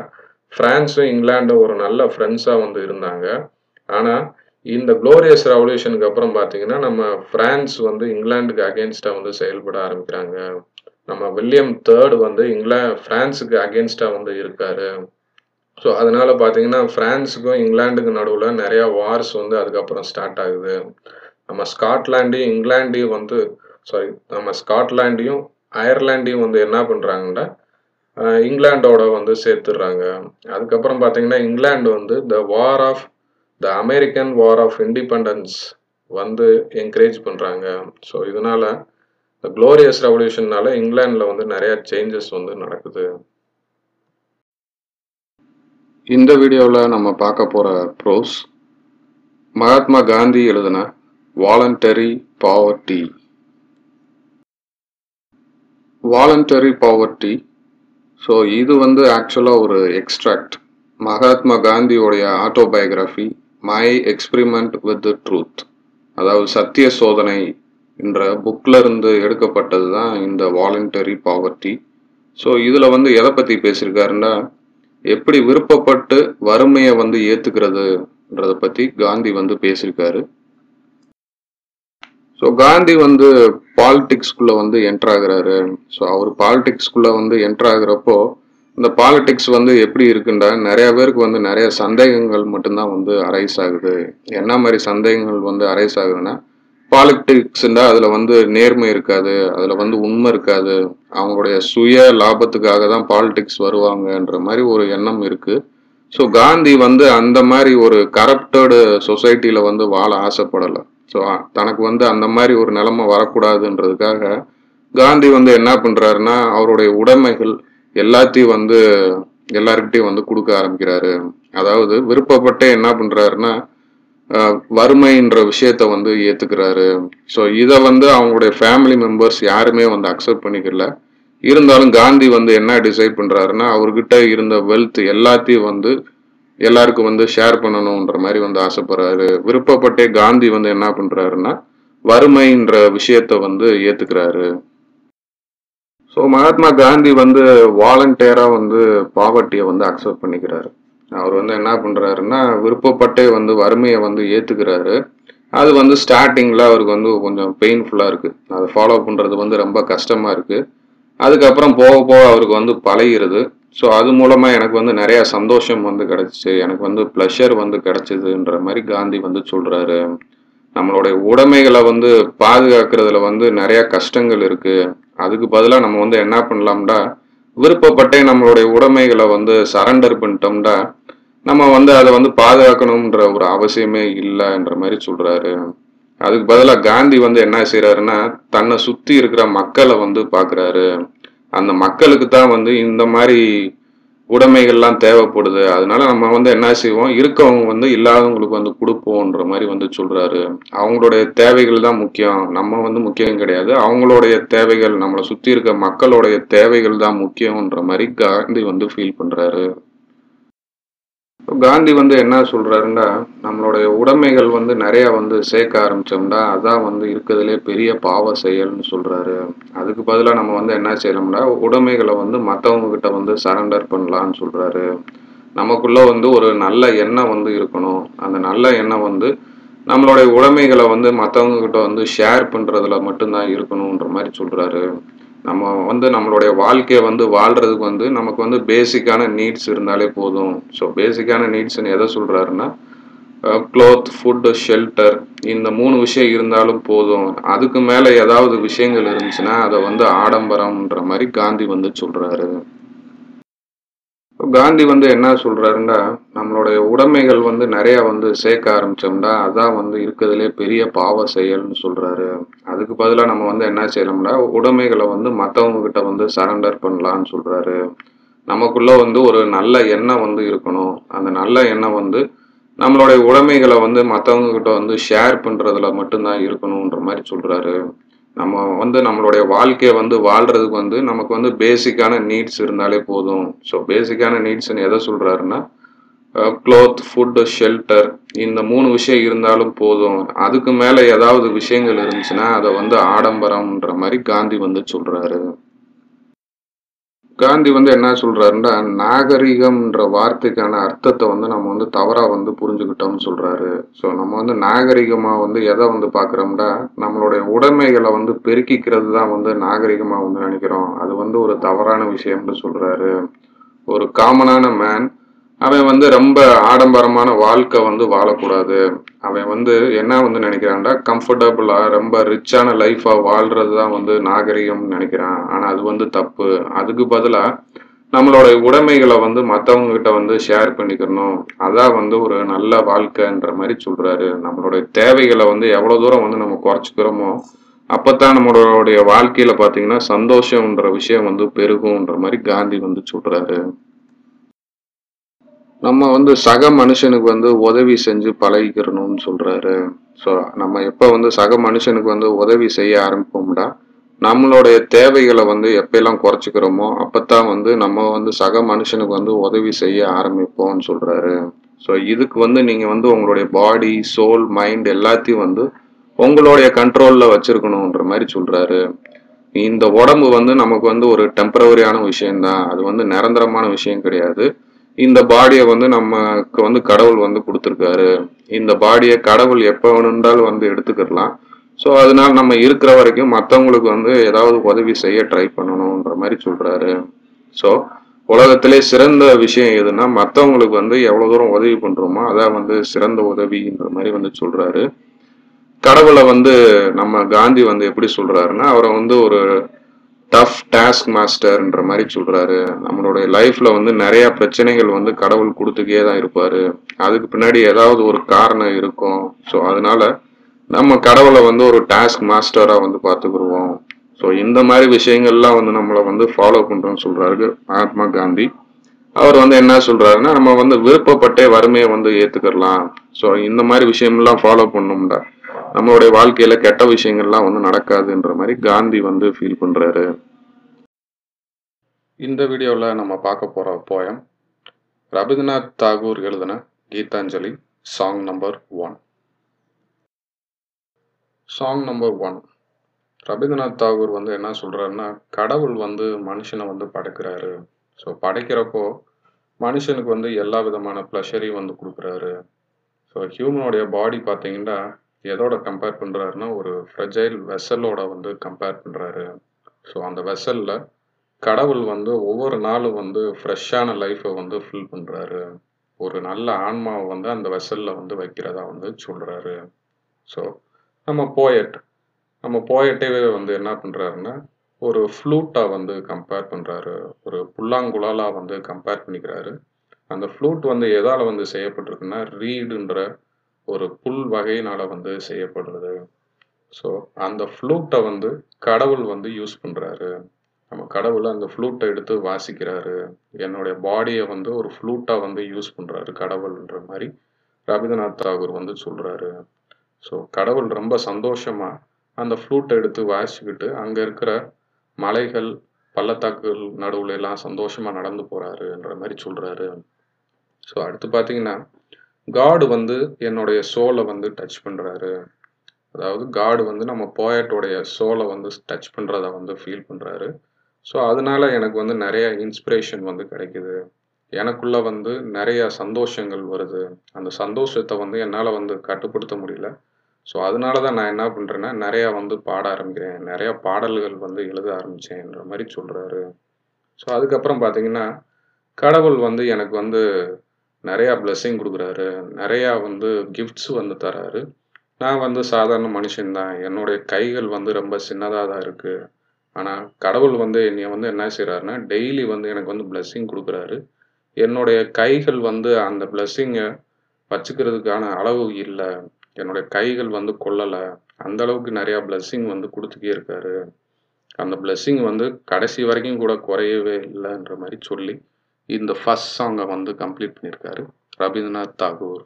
ஃப்ரான்ஸும் இங்கிலாண்டும் ஒரு நல்ல ஃப்ரெண்ட்ஸாக வந்து இருந்தாங்க. ஆனால் இந்த குளோரியஸ் ரெவல்யூஷனுக்கு அப்புறம் பார்த்தீங்கன்னா நம்ம ஃப்ரான்ஸ் வந்து இங்கிலாந்துக்கு அகேன்ஸ்டாக வந்து செயல்பட ஆரம்பிக்கிறாங்க. நம்ம வில்லியம் தேர்ட் வந்து இங்கிலா ஃப்ரான்ஸுக்கு அகேன்ஸ்டாக வந்து இருக்காரு. ஸோ அதனால பார்த்தீங்கன்னா ஃப்ரான்ஸுக்கும் இங்கிலாந்துக்கும் நடுவில் நிறையா வார்ஸ் வந்து அதுக்கப்புறம் ஸ்டார்ட் ஆகுது. நம்ம ஸ்காட்லாண்டையும் இங்கிலாண்டையும் வந்து சாரி நம்ம ஸ்காட்லாண்டையும் அயர்லாண்டையும் வந்து என்ன பண்ணுறாங்கன்னா இங்கிலாண்டோட வந்து சேர்த்துடுறாங்க. அதுக்கப்புறம் பார்த்தீங்கன்னா இங்கிலாந்து வந்து the war of the American war of independence வந்து என்கரேஜ் பண்ணுறாங்க ஸோ இதனால் இந்த க்ளோரியஸ் ரெவல்யூஷன்னால இங்கிலாண்டில் வந்து நிறையா சேஞ்சஸ் வந்து நடக்குது. இந்த வீடியோவில் நம்ம பார்க்க போகிற ப்ரோஸ் மகாத்மா காந்தி எழுதின voluntary poverty voluntary poverty so இது வந்து ஆக்சுவலாக ஒரு extract Mahatma காந்தியோடைய autobiography my experiment with truth அதாவது சத்திய சோதனை என்ற புக்கில் இருந்து எடுக்கப்பட்டது தான் இந்த வாலண்டரி பாவர்ட்டி ஸோ இதில் வந்து எதை பற்றி பேசியிருக்காருன்னா எப்படி விருப்பப்பட்டு வறுமையை வந்து ஏற்றுக்கிறதுன்றத பற்றி காந்தி வந்து பேசியிருக்காரு. ஸோ காந்தி வந்து பாலிடிக்ஸ்குள்ளே வந்து என்டர் ஆகுறாரு. ஸோ அவர் பாலிடிக்ஸ்குள்ளே வந்து என்டர் ஆகுறப்போ இந்த பாலிடிக்ஸ் வந்து எப்படி இருக்குண்டா? நிறைய பேருக்கு வந்து நிறைய சந்தேகங்கள் மட்டும்தான் வந்து அரைஸ் ஆகுது. என்ன மாதிரி சந்தேகங்கள் வந்து அரைஸ் ஆகுதுன்னா பாலிடிக்ஸ்ண்டா அதில் வந்து நேர்மை இருக்காது அதில் வந்து உண்மை இருக்காது. அவங்களுடைய சுய லாபத்துக்காக தான் பாலிடிக்ஸ் வருவாங்கன்ற மாதிரி ஒரு எண்ணம் இருக்குது ஸோ காந்தி வந்து அந்த மாதிரி ஒரு கரப்டடு சொசைட்டியில் வந்து வாழ ஆசைப்படலை. ஸோ தனக்கு வந்து அந்த மாதிரி ஒரு நிலைமை வரக்கூடாதுன்றதுக்காக காந்தி வந்து என்ன பண்ணுறாருன்னா அவருடைய உடைமைகள் எல்லாத்தையும் வந்து எல்லாருக்கிட்டையும் வந்து கொடுக்க ஆரம்பிக்கிறாரு. அதாவது விருப்பப்பட்டே என்ன பண்ணுறாருன்னா வறுமைன்ற விஷயத்த வந்து ஏற்றுக்கிறாரு ஸோ இதை வந்து அவங்களுடைய ஃபேமிலி மெம்பர்ஸ் யாருமே வந்து அக்செப்ட் பண்ணிக்கல. இருந்தாலும் காந்தி வந்து என்ன டிசைட் பண்ணுறாருன்னா அவர்கிட்ட இருந்த வெல்த் எல்லாத்தையும் வந்து எல்லாருக்கும் வந்து ஷேர் பண்ணணுன்ற மாதிரி வந்து ஆசைப்படுறாரு. விருப்பப்பட்டே காந்தி வந்து என்ன பண்றாருன்னா வறுமைன்ற விஷயத்த வந்து ஏத்துக்கிறாரு. ஸோ மகாத்மா காந்தி வந்து வாலண்டியரா வந்து பாவர்ட்டியை வந்து அக்செப்ட் பண்ணிக்கிறாரு. அவர் வந்து என்ன பண்றாருன்னா விருப்பப்பட்டே வந்து வறுமையை வந்து ஏத்துக்கிறாரு. அது வந்து ஸ்டார்டிங்ல அவருக்கு வந்து கொஞ்சம் பெயின்ஃபுல்லா இருக்கு. அதை ஃபாலோ பண்றது வந்து ரொம்ப கஷ்டமா இருக்கு. அதுக்கப்புறம் போக போக அவருக்கு வந்து பழகிறது ஸோ அது மூலமாக எனக்கு வந்து நிறையா சந்தோஷம் வந்து கிடச்சிச்சு. எனக்கு வந்து ப்ளஷர் வந்து கிடச்சிதுன்ற மாதிரி காந்தி வந்து சொல்கிறாரு நம்மளுடைய உடைமைகளை வந்து பாதுகாக்கிறதுல வந்து நிறையா கஷ்டங்கள் இருக்குது அதுக்கு பதிலாக நம்ம வந்து என்ன பண்ணலாம்டா? விருப்பப்பட்டே நம்மளுடைய உடைமைகளை வந்து சரண்டர் பண்ணிட்டோம்டா. நம்ம வந்து அதை வந்து பாதுகாக்கணுன்ற ஒரு அவசியமே இல்லைன்ற மாதிரி சொல்கிறாரு அதுக்கு பதிலாக காந்தி வந்து என்ன செய்கிறாருன்னா தன்னை சுற்றி இருக்கிற மக்களை வந்து பார்க்குறாரு. அந்த மக்களுக்கு தான் வந்து இந்த மாதிரி உடைமைகள்லாம் தேவைப்படுது. அதனால நம்ம வந்து என்ன செய்வோம்? இருக்கவங்க வந்து இல்லாதவங்களுக்கு வந்து கொடுப்போன்ற மாதிரி வந்து சொல்றாரு. அவங்களுடைய தேவைகள் தான் முக்கியம். நம்ம வந்து முக்கியம் கிடையாது. அவங்களுடைய தேவைகள் நம்மளை சுத்தி இருக்க மக்களுடைய தேவைகள் தான் முக்கியம்ன்ற மாதிரி காந்தி வந்து ஃபீல் பண்றாரு. இப்போ காந்தி வந்து என்ன சொல்கிறாருன்னா நம்மளுடைய உடைமைகள் வந்து நிறையா வந்து சேர்க்க ஆரம்பித்தோம்னா அதான் வந்து இருக்கிறதுலே பெரிய பாவ செயல்னு சொல்கிறாரு அதுக்கு பதிலாக நம்ம வந்து என்ன செய்யலாம்னா உடைமைகளை வந்து மற்றவங்கக்கிட்ட வந்து சரண்டர் பண்ணலான்னு சொல்கிறாரு நமக்குள்ளே வந்து ஒரு நல்ல எண்ணம் வந்து இருக்கணும். அந்த நல்ல எண்ணம் வந்து நம்மளுடைய உடைமைகளை வந்து மற்றவங்கக்கிட்ட வந்து ஷேர் பண்ணுறதுல மட்டும்தான் இருக்கணுன்ற மாதிரி சொல்கிறாரு நம்ம வந்து நம்மளுடைய வாழ்க்கையை வந்து வாழ்றதுக்கு வந்து நமக்கு வந்து பேசிக்கான நீட்ஸ் இருந்தாலே போதும். ஸோ பேசிக்கான நீட்ஸ்னு எதை சொல்கிறாருன்னா க்ளோத் ஃபுட்டு ஷெல்டர் இந்த மூணு விஷயம் இருந்தாலும் போதும். அதுக்கு மேலே ஏதாவது விஷயங்கள் இருந்துச்சுன்னா அதை வந்து ஆடம்பரம்ன்ற மாதிரி காந்தி வந்து சொல்கிறாரு காந்தி வந்து என்ன சொல்கிறாருன்னா நம்மளுடைய உடைமைகள் வந்து நிறையா வந்து சேர்க்க ஆரம்பித்தோம்னா அதான் வந்து இருக்கிறதுலே பெரிய பாவ செயல்னு சொல்கிறாரு அதுக்கு பதிலாக நம்ம வந்து என்ன செய்யலாம்னா உடைமைகளை வந்து மற்றவங்கக்கிட்ட வந்து சரண்டர் பண்ணலான்னு சொல்கிறாரு நமக்குள்ளே வந்து ஒரு நல்ல எண்ணம் வந்து இருக்கணும். அந்த நல்ல எண்ணம் வந்து நம்மளுடைய உடைமைகளை வந்து மற்றவங்கக்கிட்ட வந்து ஷேர் பண்ணுறதுல மட்டும்தான் இருக்கணுன்ற மாதிரி சொல்கிறாரு நம்ம வந்து நம்மளுடைய வாழ்க்கையை வந்து வாழ்றதுக்கு வந்து நமக்கு வந்து பேசிக்கான நீட்ஸ் இருந்தாலே போதும். ஸோ பேசிக்கான நீட்ஸ்னு எதை சொல்கிறாருன்னா க்ளோத் ஃபுட்டு ஷெல்டர் இந்த மூணு விஷயம் இருந்தாலும் போதும். அதுக்கு மேலே ஏதாவது விஷயங்கள் இருந்துச்சுன்னா அதை வந்து ஆடம்பரம்ன்ற மாதிரி காந்தி வந்து சொல்கிறாரு காந்தி வந்து என்ன சொல்றாருன்னா நாகரிகம்ன்ற வார்த்தைக்கான அர்த்தத்தை வந்து நம்ம வந்து தவறா வந்து புரிஞ்சுக்கிட்டோம்னு சொல்றாரு. ஸோ நம்ம வந்து நாகரிகமா வந்து எதை வந்து பாக்குறோம்னா நம்மளுடைய உடைமைகளை வந்து பெருக்கிக்கிறது தான் வந்து நாகரிகமா வந்து நினைக்கிறோம். அது வந்து ஒரு தவறான விஷயம்னு சொல்றாரு. ஒரு காமனான மேன் அவன் வந்து ரொம்ப ஆடம்பரமான வாழ்க்கை வந்து வாழக்கூடாது. அவன் வந்து என்ன வந்து நினைக்கிறான்டா? கம்ஃபர்டபுளா ரொம்ப ரிச்சான லைஃபா வாழ்றது தான் வந்து நாகரிகம்னு நினைக்கிறான். ஆனா அது வந்து தப்பு. அதுக்கு பதிலா நம்மளோட உடைமைகளை வந்து மற்றவங்க கிட்ட வந்து ஷேர் பண்ணிக்கணும். அதான் வந்து ஒரு நல்ல வாழ்க்கைன்ற மாதிரி சொல்றாரு. நம்மளுடைய தேவைகளை வந்து எவ்வளவு தூரம் வந்து நம்ம குறைச்சிக்கிறோமோ அப்பதான் நம்மளுடைய வாழ்க்கையில பாத்தீங்கன்னா சந்தோஷம்ன்ற விஷயம் வந்து பெருகும்ன்ற மாதிரி காந்தி வந்து சொல்றாரு. நம்ம வந்து சக மனுஷனுக்கு வந்து உதவி செஞ்சு பழகிக்கிறணும்னு சொல்கிறாரு ஸோ நம்ம எப்போ வந்து சக மனுஷனுக்கு வந்து உதவி செய்ய ஆரம்பிப்போம்டா நம்மளுடைய தேவைகளை வந்து எப்பெல்லாம் குறைச்சிக்கிறோமோ அப்போத்தான் வந்து நம்ம வந்து சக மனுஷனுக்கு வந்து உதவி செய்ய ஆரம்பிப்போம்னு சொல்கிறாரு ஸோ இதுக்கு வந்து நீங்கள் வந்து உங்களுடைய பாடி சோல் மைண்ட் எல்லாத்தையும் வந்து உங்களுடைய கண்ட்ரோலில் வச்சுருக்கணுன்ற மாதிரி சொல்கிறாரு இந்த உடம்பு வந்து நமக்கு வந்து ஒரு டெம்பரவரியான விஷயம்தான். அது வந்து நிரந்தரமான விஷயம் கிடையாது. இந்த பாடியை வந்து நமக்கு வந்து கடவுள் வந்து கொடுத்துருக்காரு. இந்த பாடியை கடவுள் எப்போ வேணுன்றாலும் வந்து எடுத்துக்கிடலாம். ஸோ அதனால நம்ம இருக்கிற வரைக்கும் மற்றவங்களுக்கு வந்து ஏதாவது உதவி செய்ய ட்ரை பண்ணணுன்ற மாதிரி சொல்கிறாரு ஸோ உலகத்திலே சிறந்த விஷயம் எதுனா மற்றவங்களுக்கு வந்து எவ்வளோ தூரம் உதவி பண்ணுறோமோ அதான் வந்து சிறந்த உதவின்ற மாதிரி வந்து சொல்கிறாரு கடவுளை வந்து நம்ம காந்தி வந்து எப்படி சொல்கிறாருன்னா அவரை வந்து ஒரு டஃப் டாஸ்க் மாஸ்டர்ன்ற மாதிரி சொல்கிறாரு நம்மளுடைய லைஃப்பில் வந்து நிறைய பிரச்சனைகள் வந்து கடவுள் கொடுத்துக்கே தான் இருப்பார். அதுக்கு பின்னாடி ஏதாவது ஒரு காரணம் இருக்கும். ஸோ அதனால நம்ம கடவுளை வந்து ஒரு டாஸ்க் மாஸ்டராக வந்து பார்த்துக்குருவோம். ஸோ இந்த மாதிரி விஷயங்கள்லாம் வந்து நம்மளை வந்து ஃபாலோ பண்ணுறோம்னு சொல்கிறாரு மகாத்மா காந்தி. அவர் வந்து என்ன சொல்கிறாருன்னா நம்ம வந்து விருப்பப்பட்டே வறுமையை வந்து ஏற்றுக்கிடலாம் ஸோ இந்த மாதிரி விஷயம்லாம் ஃபாலோ பண்ணோம்டா நம்மளுடைய வாழ்க்கையில் கெட்ட விஷயங்கள்லாம் வந்து நடக்காதுன்ற மாதிரி காந்தி வந்து ஃபீல் பண்ணுறாரு இந்த வீடியோவில் நம்ம பார்க்க போகிற போயம் ரவீந்திரநாத் தாகூர் எழுதின Gitanjali song number one song number one Rabindranath Tagore வந்து என்ன சொல்கிறாருன்னா கடவுள் வந்து மனுஷனை வந்து படைக்கிறாரு. ஸோ படைக்கிறப்போ மனுஷனுக்கு வந்து எல்லா விதமான ப்ளஷரையும் வந்து கொடுக்குறாரு. ஸோ ஹியூமனோடைய பாடி பார்த்தீங்கன்னா எதோட கம்பேர் பண்ணுறாருன்னா ஒரு ஃப்ரெஜைல் வெசலோட வந்து கம்பேர் பண்ணுறாரு ஸோ அந்த வெசலில் கடவுள் வந்து ஒவ்வொரு நாளும் வந்து ஃப்ரெஷ்ஷான லைஃப்பை வந்து ஃபில் பண்ணுறாரு ஒரு நல்ல ஆன்மாவை வந்து அந்த வெசலில் வந்து வைக்கிறதா வந்து சொல்கிறாரு ஸோ நம்ம போயட் நம்ம போயட்டே வந்து என்ன பண்ணுறாருன்னா ஒரு ஃப்ளூட்டாக வந்து கம்பேர் பண்ணுறாரு ஒரு புல்லாங்குழலாக வந்து கம்பேர் பண்ணிக்கிறாரு. அந்த ஃப்ளூட் வந்து எதால் வந்து செய்யப்பட்டிருக்குன்னா ரீடுன்ற ஒரு புல் வகையினால் வந்து செய்யப்படுறது. ஸோ அந்த ஃப்ளூட்டை வந்து கடவுள் வந்து யூஸ் பண்ணுறாரு நம்ம கடவுள் அந்த ஃப்ளூட்டை எடுத்து வாசிக்கிறாரு. என்னுடைய பாடியை வந்து ஒரு ஃப்ளூட்டாக வந்து யூஸ் பண்ணுறாரு கடவுள்ன்ற மாதிரி ரவீந்திரநாத் தாகூர் வந்து சொல்கிறாரு ஸோ கடவுள் ரொம்ப சந்தோஷமாக அந்த ஃப்ளூட்டை எடுத்து வாசிக்கிட்டு அங்கே இருக்கிற மலைகள் பள்ளத்தாக்குகள் நடுவில் எல்லாம் சந்தோஷமாக நடந்து போகிறாருன்ற மாதிரி சொல்கிறாரு ஸோ அடுத்து பார்த்தீங்கன்னா காடு வந்து என்னுடைய சோலை வந்து டச் பண்ணுறாரு அதாவது காடு வந்து நம்ம போயட்டோடைய சோலை வந்து டச் பண்ணுறத வந்து ஃபீல் பண்ணுறாரு ஸோ அதனால எனக்கு வந்து நிறைய இன்ஸ்பிரேஷன் வந்து கிடைக்குது. எனக்குள்ள வந்து நிறைய சந்தோஷங்கள் வருது. அந்த சந்தோஷத்தை வந்து என்னால் வந்து கட்டுப்படுத்த முடியல. ஸோ அதனால தான் நான் என்ன பண்ணுறேன்னா நிறையா வந்து பாட ஆரம்பிக்கிறேன். நிறையா பாடல்கள் வந்து எழுத ஆரம்பித்தேன்ற மாதிரி சொல்கிறாரு ஸோ அதுக்கப்புறம் பார்த்தீங்கன்னா கடவுள் வந்து எனக்கு வந்து நிறையா பிளெஸ்ஸிங் கொடுக்குறாரு. நிறையா வந்து கிஃப்ட்ஸ் வந்து தராரு. நான் வந்து சாதாரண மனுஷன்தான். என்னுடைய கைகள் வந்து ரொம்ப சின்னதாக தான் இருக்குது ஆனால் கடவுள் வந்து என்னை வந்து என்ன செய்கிறாருன்னா டெய்லி வந்து எனக்கு வந்து பிளெஸ்ஸிங் கொடுக்குறாரு. என்னுடைய கைகள் வந்து அந்த பிளெஸ்ஸிங்கை வச்சுக்கிறதுக்கான அளவு இல்லை. என்னுடைய கைகள் வந்து கொள்ளலை அந்த அளவுக்கு நிறையா பிளெஸ்ஸிங் வந்து கொடுத்துட்டே இருக்காரு. அந்த பிளெஸ்ஸிங் வந்து கடைசி வரைக்கும் கூட குறையவே இல்லைன்ற மாதிரி சொல்லி இந்த ஃபஸ்ட் சாங்கை வந்து கம்ப்ளீட் பண்ணியிருக்காரு. ரவீந்திரநாத் தாகூர்.